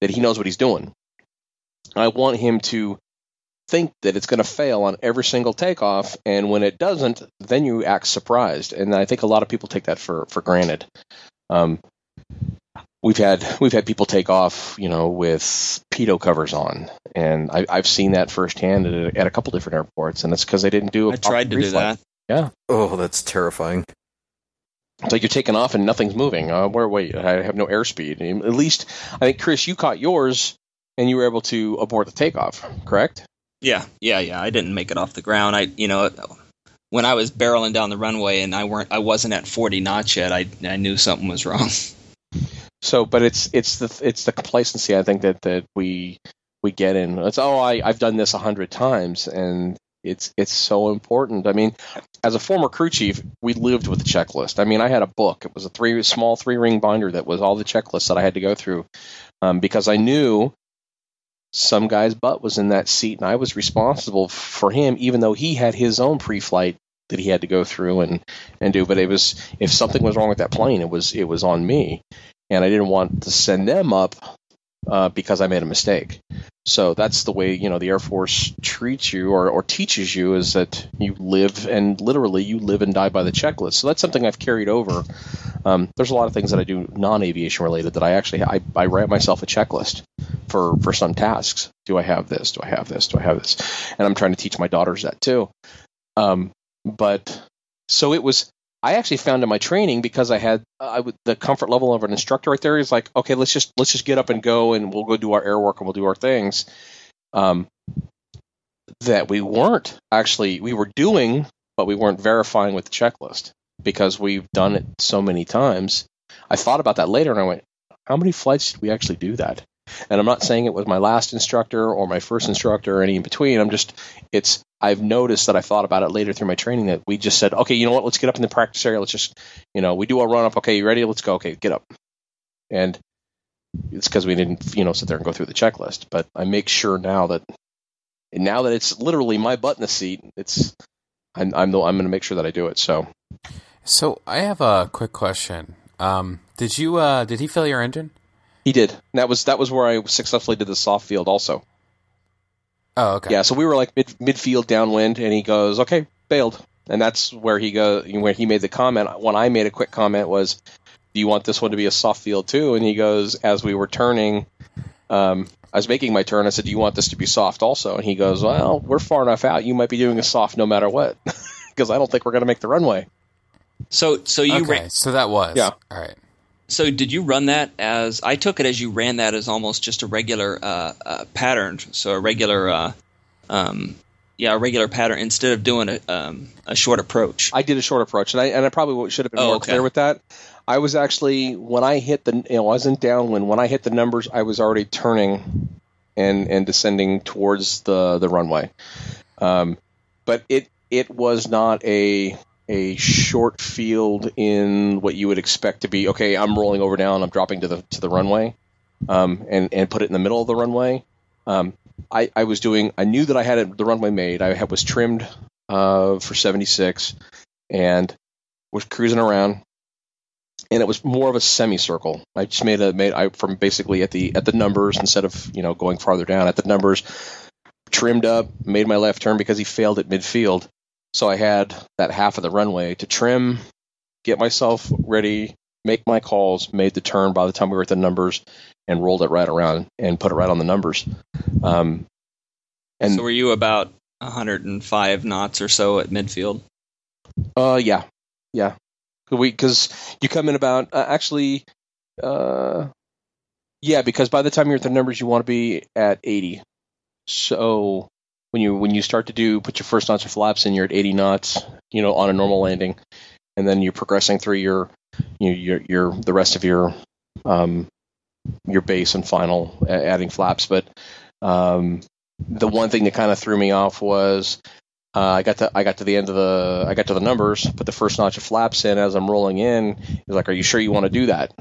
[SPEAKER 1] that he knows what he's doing. I want him to think that it's going to fail on every single takeoff, and when it doesn't, then you act surprised. And I think a lot of people take that for for granted. Um, we've had we've had people take off, you know, with pitot covers on, and I, I've seen that firsthand at a, at a couple different airports, and it's because they didn't do. a
[SPEAKER 6] I tried to
[SPEAKER 1] proper
[SPEAKER 6] do
[SPEAKER 1] pre-flight.
[SPEAKER 6] that.
[SPEAKER 1] Yeah,
[SPEAKER 7] Oh, that's terrifying.
[SPEAKER 1] It's like you're taking off and nothing's moving. Uh, where wait, I have no airspeed. At least I think Chris, you caught yours, and you were able to abort the takeoff. Correct?
[SPEAKER 6] Yeah, yeah, yeah. I didn't make it off the ground. I, you know, when I was barreling down the runway and I weren't, I wasn't at 40 knots yet. I, I knew something was wrong.
[SPEAKER 1] So, but it's it's the it's the complacency I think that that we we get in. It's oh I I've done this a hundred times and it's it's so important. I mean, as a former crew chief, we lived with the checklist. I mean, I had a book. It was a three small three ring binder that was all the checklists that I had to go through um, because I knew some guy's butt was in that seat and I was responsible for him, even though he had his own pre-flight that he had to go through and and do. But it was if something was wrong with that plane, it was it was on me and I didn't want to send them up uh, because I made a mistake. So that's the way you know the Air Force treats you or, or teaches you is that you live and literally you live and die by the checklist. So that's something I've carried over. Um, there's a lot of things that I do non-aviation related that I actually I, I write myself a checklist for for some tasks. Do I have this? Do I have this? Do I have this? And I'm trying to teach my daughters that too. Um, but so it was I actually found in my training because I had I would, the comfort level of an instructor right there is like, okay, let's just let's just get up and go, and we'll go do our air work and we'll do our things. Um, that we weren't actually we were doing, but we weren't verifying with the checklist because we've done it so many times. I thought about that later, and I went, how many flights did we actually do that? And I'm not saying it was my last instructor or my first instructor or any in between. I'm just it's I've noticed that I thought about it later through my training that we just said, okay, you know what, let's get up in the practice area. Let's just, you know, we do a run up. Okay, you ready? Let's go. Okay, get up. And it's because we didn't, you know, sit there and go through the checklist. But I make sure now that, and now that it's literally my butt in the seat, it's, I'm, I'm, the, I'm going to make sure that I do it. So
[SPEAKER 8] So I have a quick question. Um, did you uh, did he fill your engine?
[SPEAKER 1] he did. And that was that was where I successfully did the soft field also.
[SPEAKER 8] Oh, okay.
[SPEAKER 1] Yeah, so we were like mid midfield downwind, and he goes, "Okay, bailed." And that's where he go where he made the comment. When I made a quick comment was, "Do you want this one to be a soft field too?" And he goes, as we were turning, um, I was making my turn. I said, "Do you want this to be soft also?" And he goes, "Well, we're far enough out. You might be doing a soft no matter what, because I don't think we're going to make the runway."
[SPEAKER 6] So, so you
[SPEAKER 8] okay,
[SPEAKER 6] ran,
[SPEAKER 8] so that was
[SPEAKER 1] Yeah.
[SPEAKER 8] All right.
[SPEAKER 6] So did you run that as I took it as you ran that as almost just a regular uh, uh, pattern, so a regular, uh, um, yeah, a regular pattern instead of doing a um, a short approach.
[SPEAKER 1] I did a short approach, and I and I probably should have been
[SPEAKER 6] Oh,
[SPEAKER 1] more
[SPEAKER 6] okay.
[SPEAKER 1] clear with that. I was actually when I hit the, you know, I wasn't downwind. When I hit the numbers, I was already turning and and descending towards the the runway. Um, but it it was not a a short field in what you would expect to be. Okay, I'm rolling over down. I'm dropping to the to the runway, um, and and put it in the middle of the runway. Um, I, I was doing. I knew that I had the runway made. I had, was trimmed uh, for 76, and was cruising around. And it was more of a semicircle. I just made a made I from basically at the at the numbers instead of you know going farther down at the numbers. Trimmed up, made my left turn because he failed at midfield. So I had that half of the runway to trim, get myself ready, make my calls, made the turn by the time we were at the numbers, and rolled it right around and put it right on the numbers. Um, and
[SPEAKER 6] so were you about 105 knots or so at midfield?
[SPEAKER 1] Uh, yeah, yeah. We because you come in about uh, actually, uh, yeah, because by the time you're at the numbers, you want to be at 80. So when you when you start to do put your first knots or flaps in, you're at 80 knots, you know, on a normal landing, and then you're progressing through your you know, your your the rest of your um your base and final adding flaps. But um, the one thing that kind of threw me off was uh, I got to I got to the end of the I got to the numbers, put the first notch of flaps in as I'm rolling in. He's like, "Are you sure you want to do that?"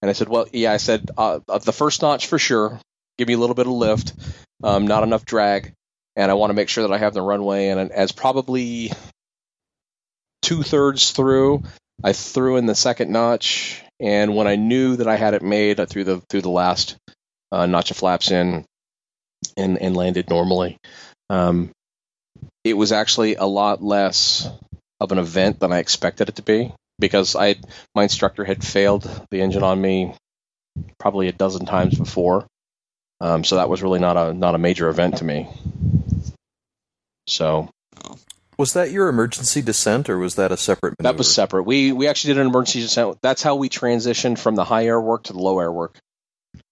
[SPEAKER 1] And I said, "Well, yeah." I said, uh, uh, "The first notch for sure. Give me a little bit of lift, um, not enough drag, and I want to make sure that I have the runway." And as probably two thirds through, I threw in the second notch, and when I knew that I had it made, I threw the through the last uh, notch of flaps in, and and landed normally. Um, it was actually a lot less of an event than I expected it to be because I my instructor had failed the engine on me probably a dozen times before, um, so that was really not a not a major event to me. So
[SPEAKER 7] Was that your emergency descent, or was that a separate? Maneuver?
[SPEAKER 1] that was separate. We we actually did an emergency descent. That's how we transitioned from the high air work to the low air work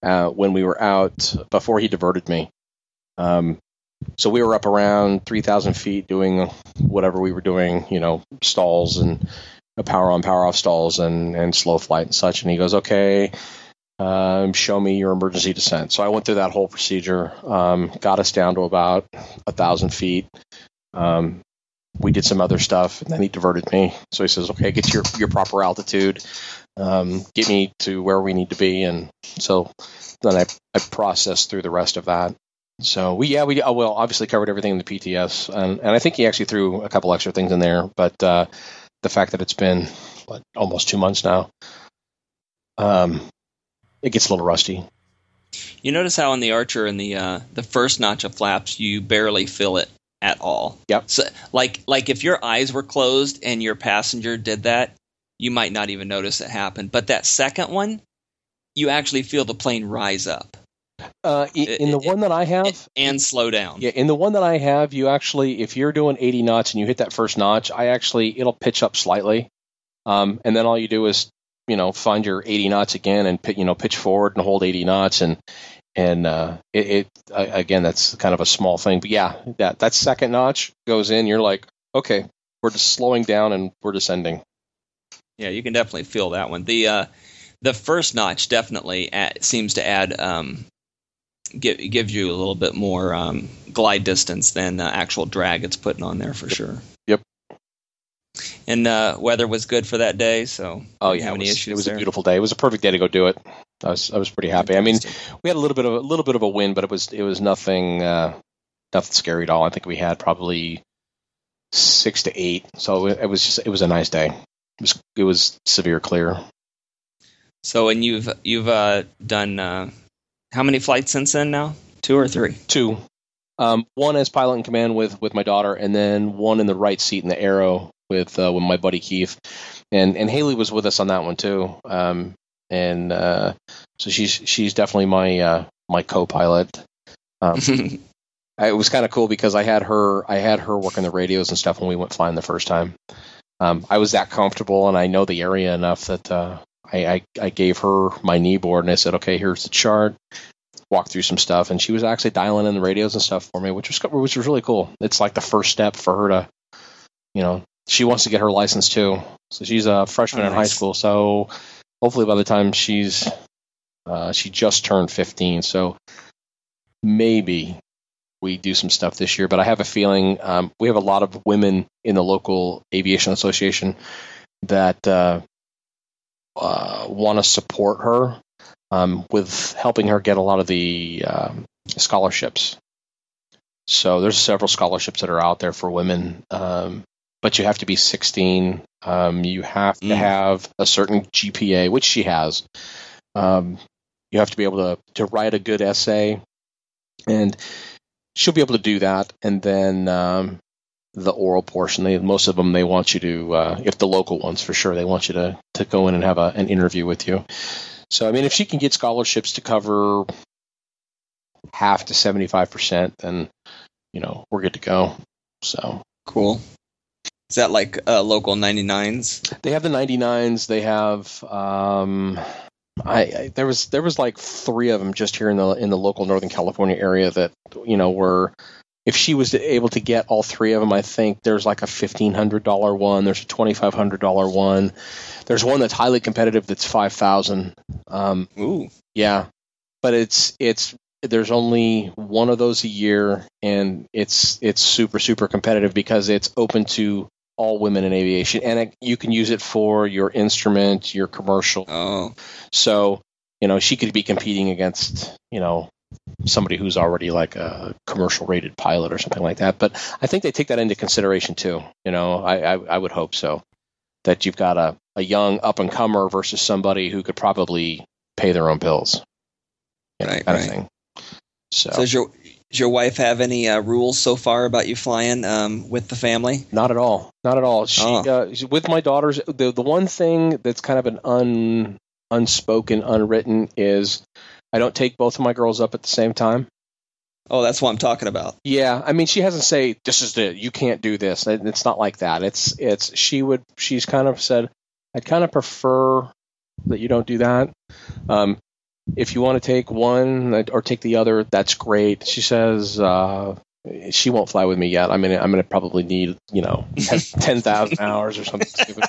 [SPEAKER 1] uh, when we were out before he diverted me. Um, so we were up around 3,000 feet doing whatever we were doing, you know, stalls and power on, power off stalls and, and slow flight and such. And he goes, okay, um, show me your emergency descent. So I went through that whole procedure, um, got us down to about a thousand feet. Um, we did some other stuff, and then he diverted me. So he says, okay, get your, your proper altitude, um, get me to where we need to be. And so then I, I processed through the rest of that. So we yeah we oh, well obviously covered everything in the PTS and, and I think he actually threw a couple extra things in there but uh, the fact that it's been what almost two months now um, it gets a little rusty
[SPEAKER 6] You notice how on the Archer in the uh, the first notch of flaps you barely feel it at all.
[SPEAKER 1] Yep.
[SPEAKER 6] So like like if your eyes were closed and your passenger did that, you might not even notice it happen. But that second one, you actually feel the plane rise up
[SPEAKER 1] uh, in the
[SPEAKER 6] It-
[SPEAKER 1] one that I have
[SPEAKER 6] and slow down.
[SPEAKER 1] yeah in the one that I have you actually if you're doing 80 knots and you hit that first notch I actually it'll pitch up slightly um, and then all you do is you know find your 80 knots again and you know pitch forward and hold 80 knots and and uh, it, it again that's kind of a small thing but yeah that that second notch goes in you're like okay we're just slowing down and we're descending
[SPEAKER 6] Yeah, you can definitely feel that one. The uh, the first notch definitely add, seems to add um, give, gives you a little bit more um, glide distance than the actual drag it's putting on there for sure. And uh, weather was good for that day, so
[SPEAKER 1] oh yeah it was, it was a beautiful day. It was a perfect day to go do it. I was I was pretty happy. I mean we had a little bit of a little bit of a wind but it was it was nothing uh, nothing scary at all. I think we had probably six to eight. So it, it was just it was a nice day. It was it was severe clear.
[SPEAKER 6] So, and you've you've uh, done uh, how many flights since then now? Two or three?
[SPEAKER 1] two. Um, one as pilot in command with with my daughter, and then one in the right seat in the Arrow with uh, with my buddy Keith, and and Haley was with us on that one too. Um, and uh, so she's she's definitely my uh, my co-pilot. Um, I- it was kind of cool because I had her I had her working the radios and stuff when we went flying the first time. Um, I was that comfortable and I know the area enough that uh, I, I I gave her my knee board and I said, okay, here's the chart. Walk through some stuff, and she was actually dialing in the radios and stuff for me, which was which was really cool. It's like the first step for her to, you know, she wants to get her license too. So she's a freshman
[SPEAKER 6] Oh,
[SPEAKER 1] in high school. So hopefully by the time she's uh, she just turned 15, so maybe we do some stuff this year. But I have a feeling um, we have a lot of women in the local aviation association that uh, uh, want to support her um, with helping her get a lot of the um, scholarships. So there's several scholarships that are out there for women, um, but you have to be 16. Um, you have to
[SPEAKER 6] Mm.
[SPEAKER 1] have a certain GPA, which she has. Um, you have to be able to to write a good essay, and she'll be able to do that. And then um, the oral portion, they, most of them they want you to, uh, if the local ones for sure, they want you to to go in and have a, an interview with you. So I mean, if she can get scholarships to cover half to seventy five percent, then you know we're good to go. So
[SPEAKER 6] cool. Is that like uh, local 99s?
[SPEAKER 1] they have the ninety nines. They have um, I, I there was there was like three of them just here in the in the local Northern California area that you know were. If she was able to get all three of them, I think there's like a fifteen hundred dollar one. There's a twenty five hundred dollar one. There's one that's highly competitive that's five thousand. Um,
[SPEAKER 6] Ooh.
[SPEAKER 1] Yeah, but it's it's there's only one of those a year, and it's it's super super competitive because it's open to all women in aviation, and it, you can use it for your instrument, your commercial.
[SPEAKER 6] Oh.
[SPEAKER 1] So you know she could be competing against you know somebody who's already like a commercial rated pilot or something like that. But I think they take that into consideration too. You know, I I, I would hope so. That you've got a, a young up and comer versus somebody who could probably pay their own bills. You know,
[SPEAKER 9] Right,
[SPEAKER 1] kind
[SPEAKER 9] right.
[SPEAKER 1] of thing. So,
[SPEAKER 9] So does your does your wife have any uh, rules so far about you flying um, with the family?
[SPEAKER 1] Not at all. Not at all. She
[SPEAKER 9] Oh.
[SPEAKER 1] uh, she- with my daughters. The the one thing that's kind of an un unspoken, unwritten is I don't take both of my girls up at the same time.
[SPEAKER 9] Oh, that's what I'm talking about.
[SPEAKER 1] Yeah, I mean, she hasn't say this is the you can't do this. It's not like that. It's it's she would she's kind of said I'd kind of prefer that you don't do that. Um, if you want to take one or take the other, that's great. She says uh, she won't fly with me yet. I mean, I'm going to probably need you know ten thousand hours or something stupid.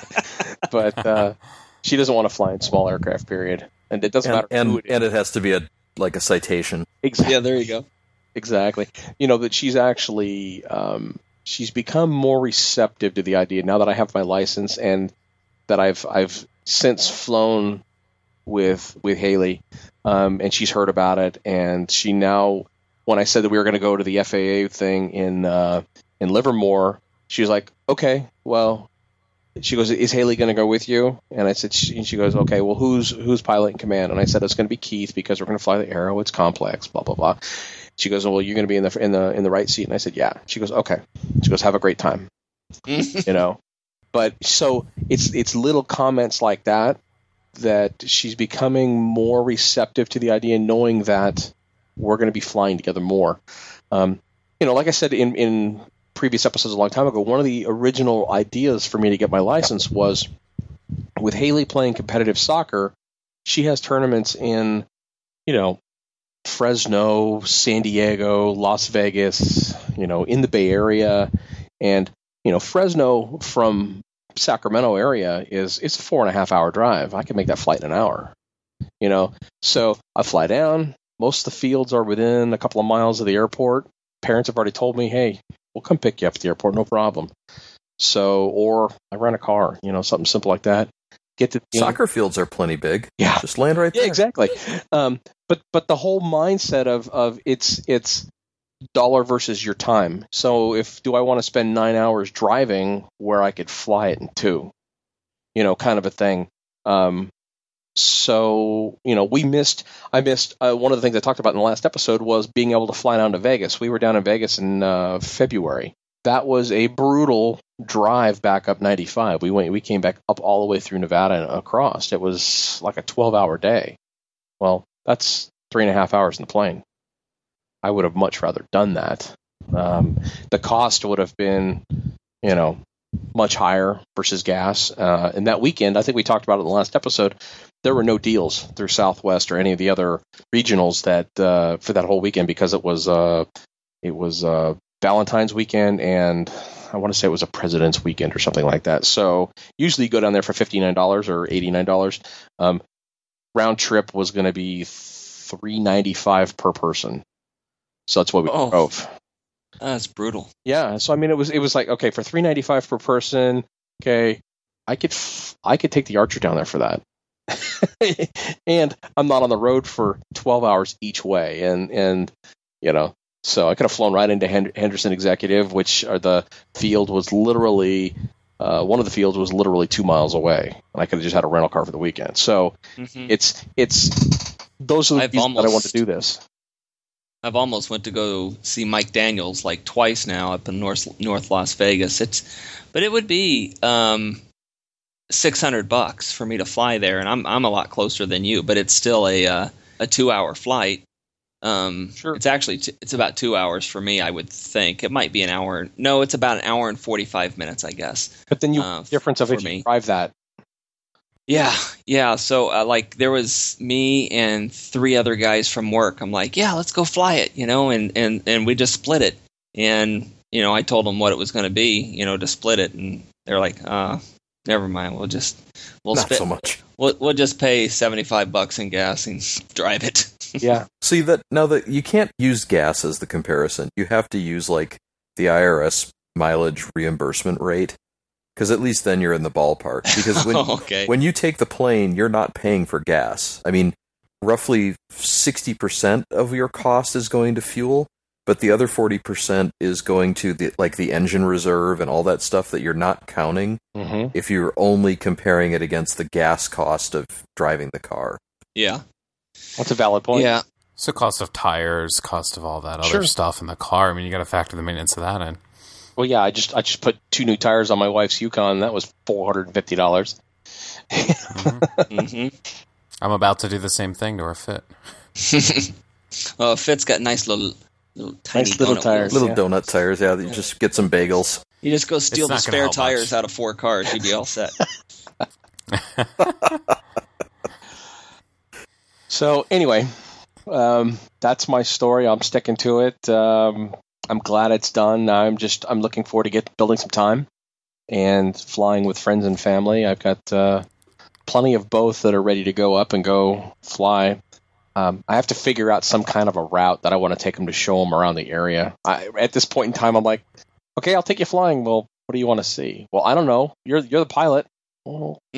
[SPEAKER 1] But uh, she doesn't want to fly in small aircraft. Period. And it doesn't
[SPEAKER 7] and,
[SPEAKER 1] matter
[SPEAKER 7] and,
[SPEAKER 1] who it is.
[SPEAKER 7] and it has to be a like a citation.
[SPEAKER 1] Exactly.
[SPEAKER 9] Yeah, there you go.
[SPEAKER 1] Exactly. You know that she's actually um, she's become more receptive to the idea now that I have my license and that I've I've since flown with with Haley, um, and she's heard about it, and she now when I said that we were going to go to the FAA thing in uh, in Livermore, she was like, okay, well. She goes, "Is Haley going to go with you?" And I said, she, and she goes, "Okay, well, who's who's pilot in command?" And I said, "It's going to be Keith because we're going to fly the Arrow. It's complex, blah blah blah." She goes, "Well, you're going to be in the in the in the right seat." And I said, "Yeah." She goes, "Okay." She goes, "Have a great time." you know, but so it's it's little comments like that that she's becoming more receptive to the idea, knowing that we're going to be flying together more. Um, you know, like I said in in previous episodes a long time ago, one of the original ideas for me to get my license was with Haley playing competitive soccer. She has tournaments in, you know, Fresno, San Diego, Las Vegas, you know, in the Bay Area, and you know, Fresno from Sacramento area is it's a four and a half hour drive. I can make that flight in an hour. You know, so I fly down. Most of the fields are within a couple of miles of the airport. Parents have already told me, "Hey, we'll come pick you up at the airport, no problem." So, or I rent a car, you know, something simple like that. Get to the
[SPEAKER 7] Soccer fields are plenty big.
[SPEAKER 1] Yeah.
[SPEAKER 7] Just land right
[SPEAKER 1] yeah,
[SPEAKER 7] there.
[SPEAKER 1] exactly. Um, but but the whole mindset of of it's it's dollar versus your time. So if do I want to spend nine hours driving where I could fly it in two, you know, kind of a thing. Um, so you know, we missed. I missed uh, one of the things I talked about in the last episode was being able to fly down to Vegas. We were down in Vegas in uh, February. That was a brutal drive back up 95. We went. We came back up all the way through Nevada and across. It was like a 12-hour day. Well, that's three and a half hours in the plane. I would have much rather done that. Um, the cost would have been, you know, much higher versus gas. Uh, and that weekend, I think we talked about it in the last episode. There were no deals through Southwest or any of the other regionals that uh, for that whole weekend because it was uh, it was uh, Valentine's weekend and I want to say it was a President's weekend or something like that. So usually you go down there for fifty nine dollars or eighty nine dollars. Um, round trip was going to be three ninety five per person. So that's what we
[SPEAKER 6] Oh.
[SPEAKER 1] drove.
[SPEAKER 6] That's brutal.
[SPEAKER 1] Yeah, so I mean, it was it was like okay for three ninety five per person. Okay, I could f- I could take the Archer down there for that, and I'm not on the road for twelve hours each way, and and you know, so I could have flown right into Hen- Henderson Executive, which are the field was literally uh, one of the fields was literally two miles away, and I could have just had a rental car for the weekend. So
[SPEAKER 6] Mhm.
[SPEAKER 1] it's it's those are the
[SPEAKER 6] I've
[SPEAKER 1] reasons that I want to do this.
[SPEAKER 6] I've almost went to go see Mike Daniels like twice now up in North North Las Vegas. It's, but it would be um, six hundred bucks for me to fly there, and I'm I'm a lot closer than you, but it's still a uh, a two hour flight. Um,
[SPEAKER 1] Sure.
[SPEAKER 6] It's actually t- it's about two hours for me. I would think it might be an hour. No, it's about an hour and forty five minutes, I guess.
[SPEAKER 1] But then you
[SPEAKER 6] Uh,
[SPEAKER 1] difference of
[SPEAKER 6] for
[SPEAKER 1] if you drive that.
[SPEAKER 6] Yeah, yeah. So uh, like there was me and three other guys from work. I'm like, yeah, let's go fly it, you know, and and and we just split it. And you know, I told them what it was going to be, you know, to split it, and they're like, uh, never mind. We'll just we'll
[SPEAKER 7] Not
[SPEAKER 6] spit,
[SPEAKER 7] so much.
[SPEAKER 6] We'll we'll just pay seventy five bucks in gas and drive it.
[SPEAKER 1] Yeah.
[SPEAKER 7] See that now that you can't use gas as the comparison. You have to use like the IRS mileage reimbursement rate because at least then you're in the ballpark. Because when
[SPEAKER 6] okay.
[SPEAKER 7] when you take the plane, you're not paying for gas. I mean, roughly 60% of your cost is going to fuel, but the other 40% is going to the like the engine reserve and all that stuff that you're not counting
[SPEAKER 1] Mm-hmm.
[SPEAKER 7] if you're only comparing it against the gas cost of driving the car.
[SPEAKER 6] Yeah.
[SPEAKER 1] That's a valid point.
[SPEAKER 6] Yeah.
[SPEAKER 8] So cost of tires, cost of all that other
[SPEAKER 1] Sure.
[SPEAKER 8] stuff in the car. I mean, you got to factor the maintenance of that in.
[SPEAKER 1] Well, yeah, I just I just put two new tires on my wife's Yukon. That was four hundred and fifty dollars.
[SPEAKER 6] hmm
[SPEAKER 8] I'm about to do the same thing to our fit.
[SPEAKER 6] well, Fit's got nice little, little tiny
[SPEAKER 1] Nice little
[SPEAKER 6] donut
[SPEAKER 1] tires.
[SPEAKER 6] wheels.
[SPEAKER 7] Little donut tires, yeah, you just get some bagels.
[SPEAKER 6] You just go steal the spare tires
[SPEAKER 8] much.
[SPEAKER 6] out of four cars. You'd be all set.
[SPEAKER 1] So anyway, um, that's my story. I'm sticking to it. Um, I'm glad it's done. I'm just I'm looking forward to get building some time and flying with friends and family. I've got uh, plenty of both that are ready to go up and go fly. Um, I have to figure out some kind of a route that I want to take them to show them around the area. I, at this point in time, I'm like, okay, I'll take you flying. Well, what do you want to see? Well, I don't know. You're you're the pilot. Well,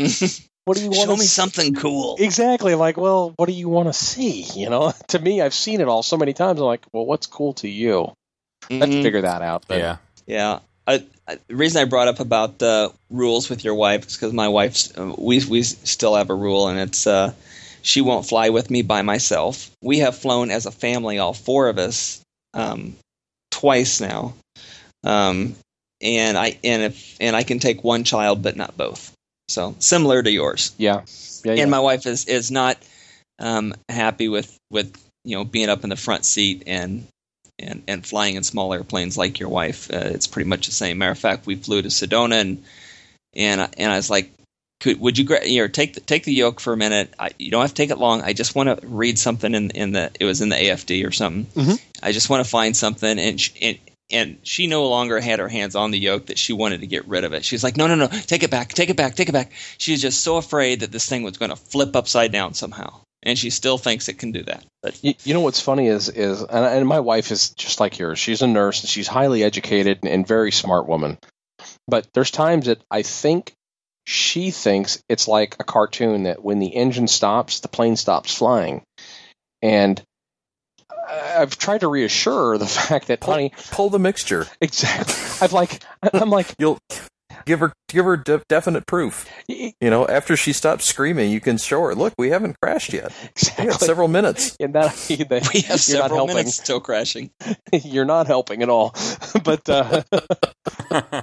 [SPEAKER 1] what do you want
[SPEAKER 6] Show me
[SPEAKER 1] see?
[SPEAKER 6] something cool.
[SPEAKER 1] Exactly. Like, well, what do you want to see? You know, to me, I've seen it all so many times. I'm like, well, what's cool to you? I have to
[SPEAKER 6] Mhm.
[SPEAKER 1] figure that out. But
[SPEAKER 8] yeah.
[SPEAKER 6] Yeah. I, I, the reason I brought up about uh, rules with your wife is because my wife's uh, we we still have a rule, and it's uh, she won't fly with me by myself. We have flown as a family, all four of us, um, twice now, um, and I and if and I can take one child, but not both. So similar to yours.
[SPEAKER 1] yeah, yeah, yeah.
[SPEAKER 6] And my wife is is not um, happy with with you know being up in the front seat and and and flying in small airplanes like your wife. Uh, it's pretty much the same. Matter of fact, we flew to Sedona and and I- and I was like, could would you gra- you know, take the, take the yoke for a minute? I, you don't have to take it long. I just want to read something in in the it was in the AFD or something.
[SPEAKER 1] Mhm.
[SPEAKER 6] I just want to find something and. She, and and she no longer had her hands on the yoke that she wanted to get rid of it. She's like, no, no, no, take it back, take it back, take it back. She's just so afraid that this thing was going to flip upside down somehow, and she still thinks it can do that. But
[SPEAKER 1] You, you know what's funny is is and, and my wife is just like yours. She's a nurse and she's highly educated and, and very smart woman. But there's times that I think she thinks it's like a cartoon that when the engine stops, the plane stops flying. And I- I've tried to reassure her the fact that, honey,
[SPEAKER 7] Pull the mixture.
[SPEAKER 1] exactly. I've like, I'm like,
[SPEAKER 7] You'll give her give her de- definite proof. You know, after she stops screaming, you can show her, look, we haven't crashed yet. We
[SPEAKER 1] exactly.
[SPEAKER 7] several minutes.
[SPEAKER 1] And that, that
[SPEAKER 6] we have
[SPEAKER 1] you're not
[SPEAKER 6] several
[SPEAKER 1] helping.
[SPEAKER 6] minutes still crashing.
[SPEAKER 1] you're not helping at all. but uh,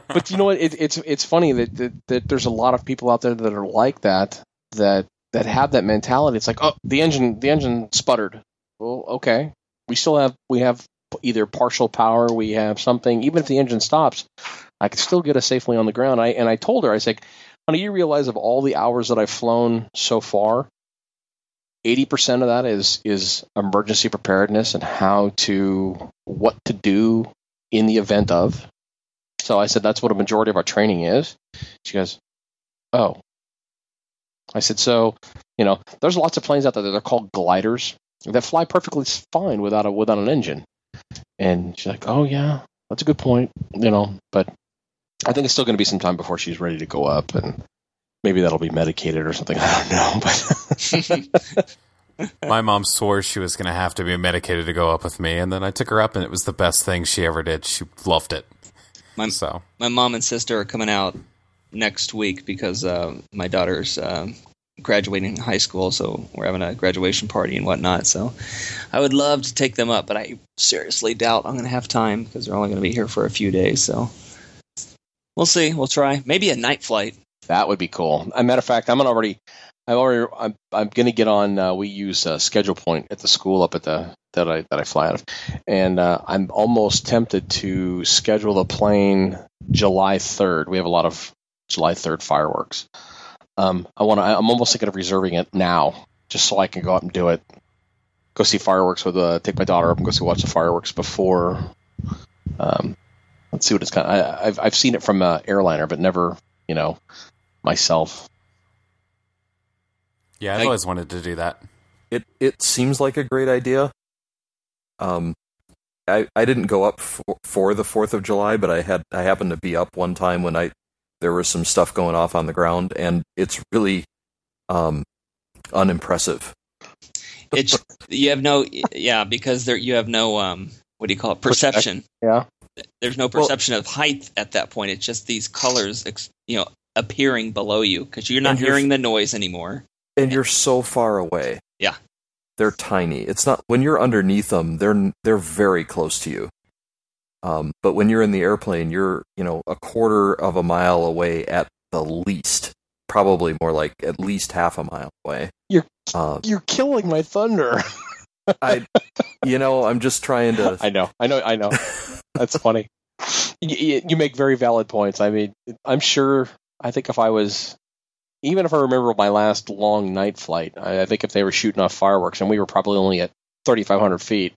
[SPEAKER 1] but you know what? It, it's it's funny that, that that there's a lot of people out there that are like that that that have that mentality. It's like, oh, the engine the engine sputtered. Well, okay, we still have we have either partial power, we have something. Even if the engine stops, I could still get us safely on the ground. I and I told her, I said, honey, you realize of all the hours that I've flown so far. Eighty percent of that is is emergency preparedness and how to what to do in the event of. So I said that's what a majority of our training is. She goes, "Oh." I said, "So, you know, there's lots of planes out there that are called gliders that fly perfectly fine without a without an engine." And she's like, "Oh yeah, that's a good point." You know, but I think it's still going to be some time before she's ready to go up, and maybe that'll be medicated or something. I don't know, but
[SPEAKER 8] My mom swore she was going to have to be medicated to go up with me, and then I took her up, and it was the best thing she ever did. She loved it.
[SPEAKER 6] My-
[SPEAKER 8] so
[SPEAKER 6] My mom and sister are coming out next week because uh, my daughter's uh, graduating high school, so we're having a graduation party and whatnot. So I would love to take them up, but I seriously doubt I'm going to have time because they're only going to be here for a few days. So we'll see. We'll try. Maybe a night flight.
[SPEAKER 1] That would be cool. As a matter of fact, I'm already, I'm already, I'm, I'm gonna get on. Uh, we use uh, Schedule Point at the school up at the that I that I fly out of, and uh, I'm almost tempted to schedule the plane July 3rd. We have a lot of July 3rd fireworks. Um, I want to. I'm almost thinking of reserving it now, just so I can go out and do it. Go see fireworks with uh, take my daughter up and go see watch the fireworks before. Um, let's see what it's kind. Of, I, I've I've seen it from uh, airliner, but never, you know, myself.
[SPEAKER 8] yeah, I've
[SPEAKER 6] I-
[SPEAKER 8] always wanted to do that.
[SPEAKER 7] It it seems like a great idea. Um, I I didn't go up for, for the Fourth of July, but I had I happened to be up one time when I there was some stuff going off on the ground, and it's really um unimpressive.
[SPEAKER 6] it's you have no yeah because there you have no um what do you call it perception.
[SPEAKER 1] Yeah.
[SPEAKER 6] There's no perception of height at that point. It's just these colors, ex- you know, appearing below you because you're not
[SPEAKER 7] And you're-
[SPEAKER 6] hearing the noise anymore.
[SPEAKER 7] and you're so far away.
[SPEAKER 6] Yeah.
[SPEAKER 7] They're tiny. It's not when you're underneath them, they're they're very close to you. Um, but when you're in the airplane, you're, you know, a quarter of a mile away at the least. Probably more like at least half a mile away.
[SPEAKER 1] You're-
[SPEAKER 7] um,
[SPEAKER 1] You're killing my thunder.
[SPEAKER 7] I you know, I'm just trying to
[SPEAKER 1] I know, I know, I know. That's funny. You, you make very valid points. I mean, I'm sure. I think if I was, even if I remember my last long night flight, I, I think if they were shooting off fireworks and we were probably only at 3,500 feet,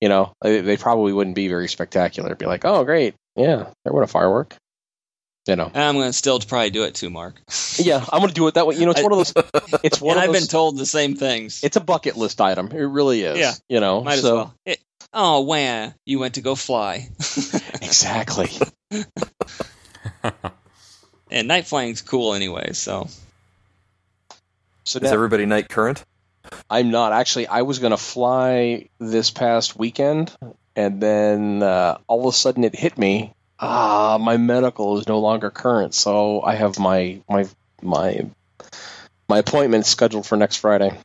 [SPEAKER 1] you know, they, they probably wouldn't be very spectacular. It'd be like, oh, great, yeah, there went a firework. You know,
[SPEAKER 6] I'm going to still probably do it too, Mark.
[SPEAKER 1] yeah, I'm gonna do it that way. You know, it's one of those. It's one
[SPEAKER 6] I've
[SPEAKER 1] those.
[SPEAKER 6] been told the same things.
[SPEAKER 1] it's a bucket list item. It really is.
[SPEAKER 6] Yeah.
[SPEAKER 1] You know.
[SPEAKER 6] Might as
[SPEAKER 1] so
[SPEAKER 6] well. It, oh, wow! You went to go fly,
[SPEAKER 1] exactly.
[SPEAKER 6] and night flying's cool anyway. So
[SPEAKER 1] So
[SPEAKER 7] Is
[SPEAKER 1] now,
[SPEAKER 7] everybody night current?
[SPEAKER 1] I'm not actually. I was going to fly this past weekend, and then uh, all of a sudden it hit me. Ah, my medical is no longer current, so I have my my my my appointment scheduled for next Friday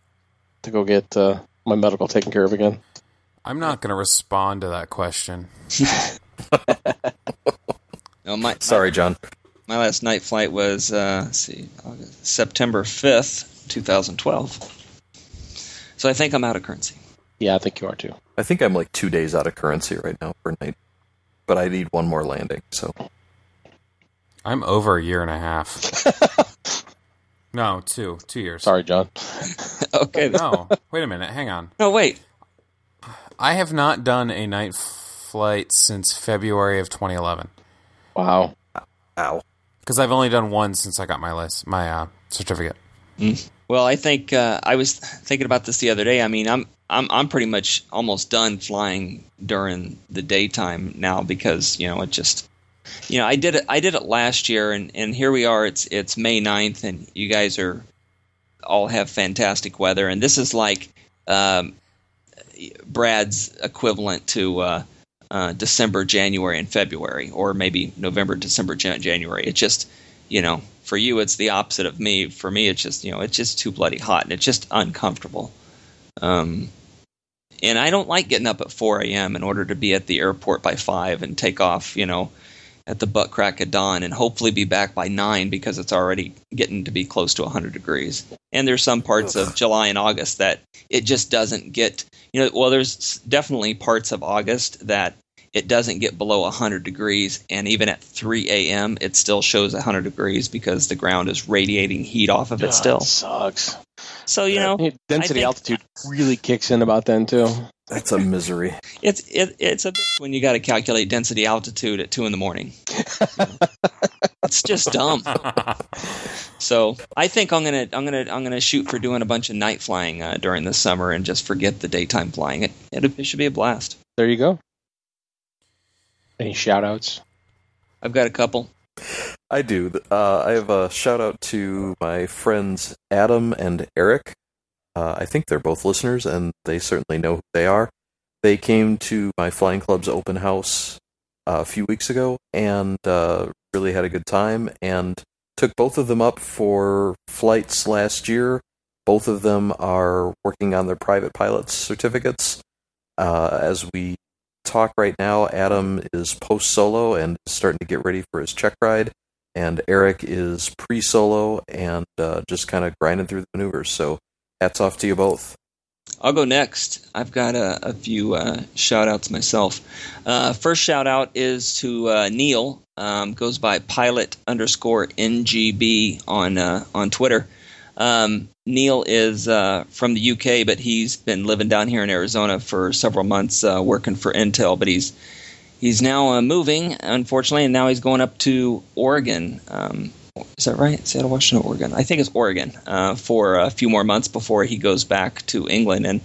[SPEAKER 1] to go get uh, my medical taken care of again.
[SPEAKER 8] I'm not going to respond to that question.
[SPEAKER 6] no, my
[SPEAKER 7] Sorry, John.
[SPEAKER 6] my last night flight was uh, let's see August, September fifth, two thousand twelve. So I think I'm out of currency.
[SPEAKER 1] Yeah, I think you are too.
[SPEAKER 7] I think I'm like two days out of currency right now for night. But I need one more landing, so
[SPEAKER 8] I'm over a year and a half. No, two. Two years.
[SPEAKER 1] Sorry, John.
[SPEAKER 6] okay.
[SPEAKER 8] No, wait a minute. Hang on.
[SPEAKER 6] No, wait.
[SPEAKER 8] I have not done a night flight since February of 2011
[SPEAKER 1] Wow.
[SPEAKER 7] ow.
[SPEAKER 8] because I've only done one since I got my list, my uh, certificate.
[SPEAKER 6] Well, I think uh, I was thinking about this the other day. I mean, I'm I'm I'm pretty much almost done flying during the daytime now because you know it just you know I did it I did it last year and and here we are. It's it's May 9th and you guys are all have fantastic weather and this is like um, Brad's equivalent to. Uh, uh, December, January, and February, or maybe November, December, Jan- January. It just, you know, for you, it's the opposite of me. For me, it's just, you know, it's just too bloody hot and it's just uncomfortable. Um, and I don't like getting up at 4 a.m. in order to be at the airport by 5 and take off, you know, at the butt crack of dawn and hopefully be back by 9 because it's already getting to be close to 100 degrees. And there's some parts of July and August that it just doesn't get, you know, well, there's definitely parts of August that it doesn't get below 100 degrees and even at 3 a.m. it still shows 100 degrees because the ground is radiating heat off of it still.
[SPEAKER 1] sucks.
[SPEAKER 6] So, you know,
[SPEAKER 1] Density altitude really kicks in about then too.
[SPEAKER 7] That's a misery.
[SPEAKER 6] it's it, it's a bitch when you got to calculate density altitude at 2 in the morning. it's just dumb. So I think I'm gonna I'm gonna I'm gonna shoot for doing a bunch of night flying uh, during the summer and just forget the daytime flying. It, it it should be a blast.
[SPEAKER 1] There you go. Any shout outs?
[SPEAKER 6] I've got a couple.
[SPEAKER 7] I do. Uh, I have a shout out to my friends Adam and Eric. Uh, I think they're both listeners, and they certainly know who they are. They came to my Flying Club's open house uh, a few weeks ago and uh, really had a good time. And took both of them up for flights last year. Both of them are working on their private pilot's certificates. Uh, as we talk right now, Adam is post solo and starting to get ready for his check ride and Eric is pre solo and uh, just kind of grinding through the maneuvers. So hats off to you both.
[SPEAKER 6] I'll go next. I've got a, a few uh, shout outs myself. Uh, first shout out is to uh, Neil, um, goes by pilot underscore NGB on, uh, on Twitter. Um, Neil is uh, from the UK, but he's been living down here in Arizona for several months uh, working for Intel, but he's he's now moving, unfortunately, and now he's going up to Oregon. Um, is that right? Seattle, Washington, Oregon. I think it's Oregon uh, for a few more months before he goes back to England. And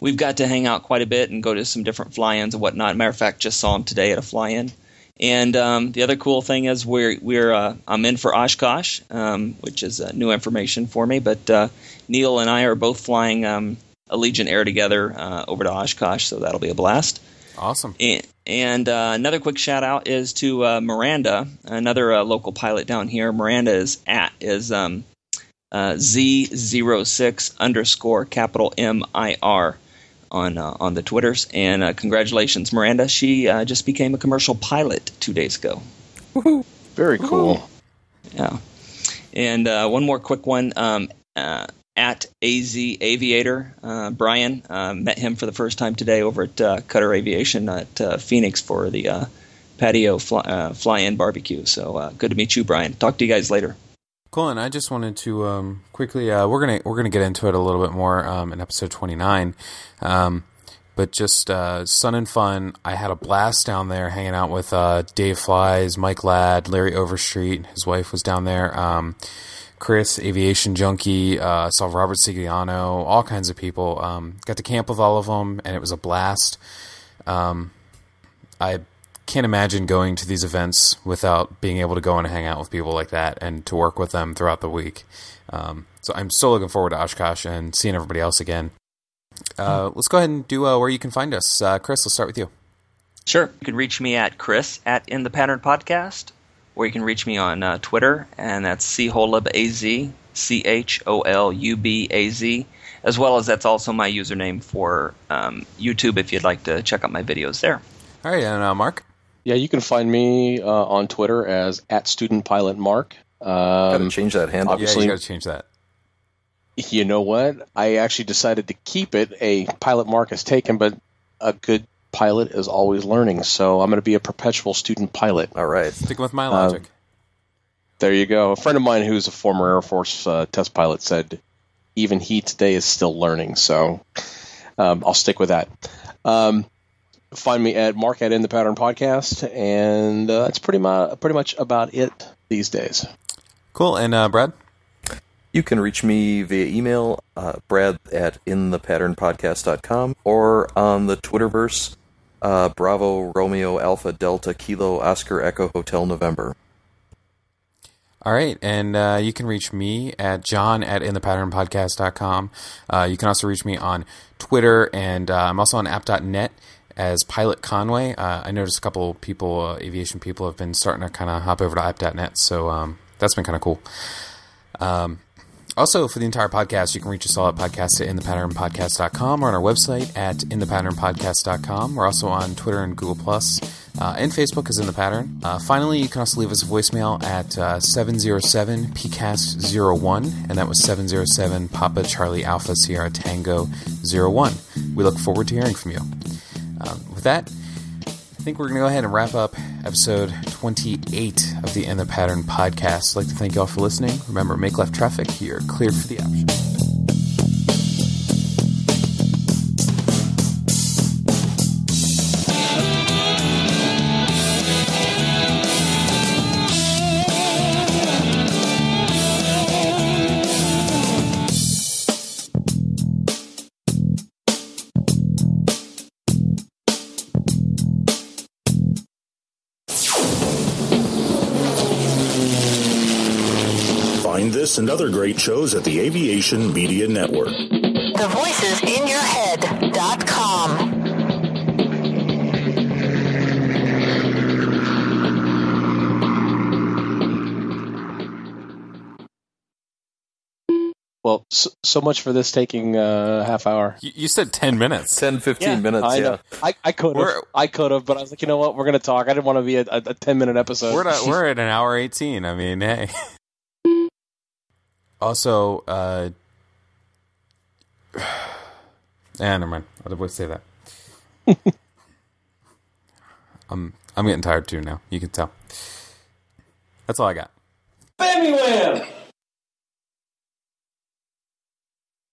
[SPEAKER 6] we've got to hang out quite a bit and go to some different fly-ins and whatnot. Matter of fact, just saw him today at a fly-in. And um, the other cool thing is we're we're uh, I'm in for Oshkosh, um, which is uh, new information for me. But uh, Neil and I are both flying um, Allegiant Air together uh, over to Oshkosh, so that'll be a blast.
[SPEAKER 8] Awesome.
[SPEAKER 6] And, and uh, another quick shout out is to uh, Miranda, another uh, local pilot down here. Miranda is at is um, uh, Z06 underscore capital M I R on uh, on the Twitters. And uh, congratulations, Miranda. She uh, just became a commercial pilot two days ago.
[SPEAKER 1] Very cool.
[SPEAKER 6] Yeah. And uh, one more quick one. Um, uh, at AZ Aviator, uh, Brian uh, met him for the first time today over at uh, Cutter Aviation at uh, Phoenix for the uh, patio fly, uh, fly-in barbecue. So good to meet you, Brian. Talk to you guys later.
[SPEAKER 8] Cool, and I just wanted to um, quickly we're gonna we're gonna get into it a little bit more um, in episode twenty nine, um, but just sun and fun. I had a blast down there hanging out with Dave Flies, Mike Ladd, Larry Overstreet. His wife was down there. Chris, aviation junkie. Uh, saw Robert Sigliano, all kinds of people. Um, got to camp with all of them, and it was a blast. Um, I can't imagine going to these events without being able to go and hang out with people like that and to work with them throughout the week. Um, so I'm so looking forward to Oshkosh and seeing everybody else again. Uh, let's go ahead and do uh, where you can find us. Uh, Chris, let's start with you.
[SPEAKER 6] Sure. You can reach me at Chris at In the Pattern Podcast, or you can reach me on uh, Twitter, and that's CHOLUBAZ, C H O L U B A Z, as well as that's also my username for um, YouTube if you'd like to check out my videos there.
[SPEAKER 8] All right, and uh, Mark.
[SPEAKER 1] Yeah, you can find me uh, on Twitter as at student pilot mark.
[SPEAKER 7] Gotta
[SPEAKER 1] Um,
[SPEAKER 7] change that handle.
[SPEAKER 8] Yeah,
[SPEAKER 1] Obviously-
[SPEAKER 8] you got to change that.
[SPEAKER 1] you know what? I actually decided to keep it. A pilot mark is taken, but a good pilot is always learning. So I'm going to be a perpetual student pilot.
[SPEAKER 7] All right.
[SPEAKER 8] Sticking with my
[SPEAKER 1] Um,
[SPEAKER 8] logic.
[SPEAKER 1] There you go. A friend of mine who's a former Air Force uh, test pilot said, even he today is still learning. So um, I'll stick with that. Um, find me at Mark at In the Pattern Podcast, and uh, that's pretty much pretty much about it these days.
[SPEAKER 8] cool, and uh, Brad.
[SPEAKER 7] You can reach me via email, uh, brad at inthepatternpodcast.com, or on the Twitterverse, uh, Bravo Romeo Alpha Delta Kilo Oscar Echo Hotel November.
[SPEAKER 8] All right, and uh, you can reach me at john at inthepatternpodcast.com. Uh, you can also reach me on Twitter, and uh, I'm also on app.net as Pilot Conway. Uh, I noticed a couple people, uh, aviation people, have been starting to kind of hop over to app.net, so um, that's been kind of cool. Um, also, for the entire podcast, you can reach us all at podcast at inthepatternpodcast.com or on our website at inthepatternpodcast.com. We're also on Twitter and Google Plus, uh, and Facebook is In The Pattern. Uh, finally, you can also leave us a voicemail at uh, 707 PCAST 01, and that was 707 Papa Charlie Alpha Sierra Tango 01. We look forward to hearing from you. Um, with that, think we're going to go ahead and wrap up episode 28 of the In the Pattern podcast. I'd like to thank you all for listening. Remember, make left traffic. You're cleared for the option.
[SPEAKER 10] This and other great shows at the Aviation Media Network.
[SPEAKER 11] The voices in your head.com.
[SPEAKER 1] Well, so, so much for this taking a half hour.
[SPEAKER 8] You, you said 10 minutes.
[SPEAKER 7] 10, 15 minutes,
[SPEAKER 1] I
[SPEAKER 7] yeah.
[SPEAKER 1] know. I, I could have. I could have, but I was like, you know what? We're going to talk. I didn't want to be a, a, a ten minute episode.
[SPEAKER 8] We're, at, we're at an hour 18. I mean, hey. Also, uh. Yeah, never mind. I'll would say that. I'm I'm getting tired too now. You can tell. That's all I got.
[SPEAKER 1] Bammy Wham!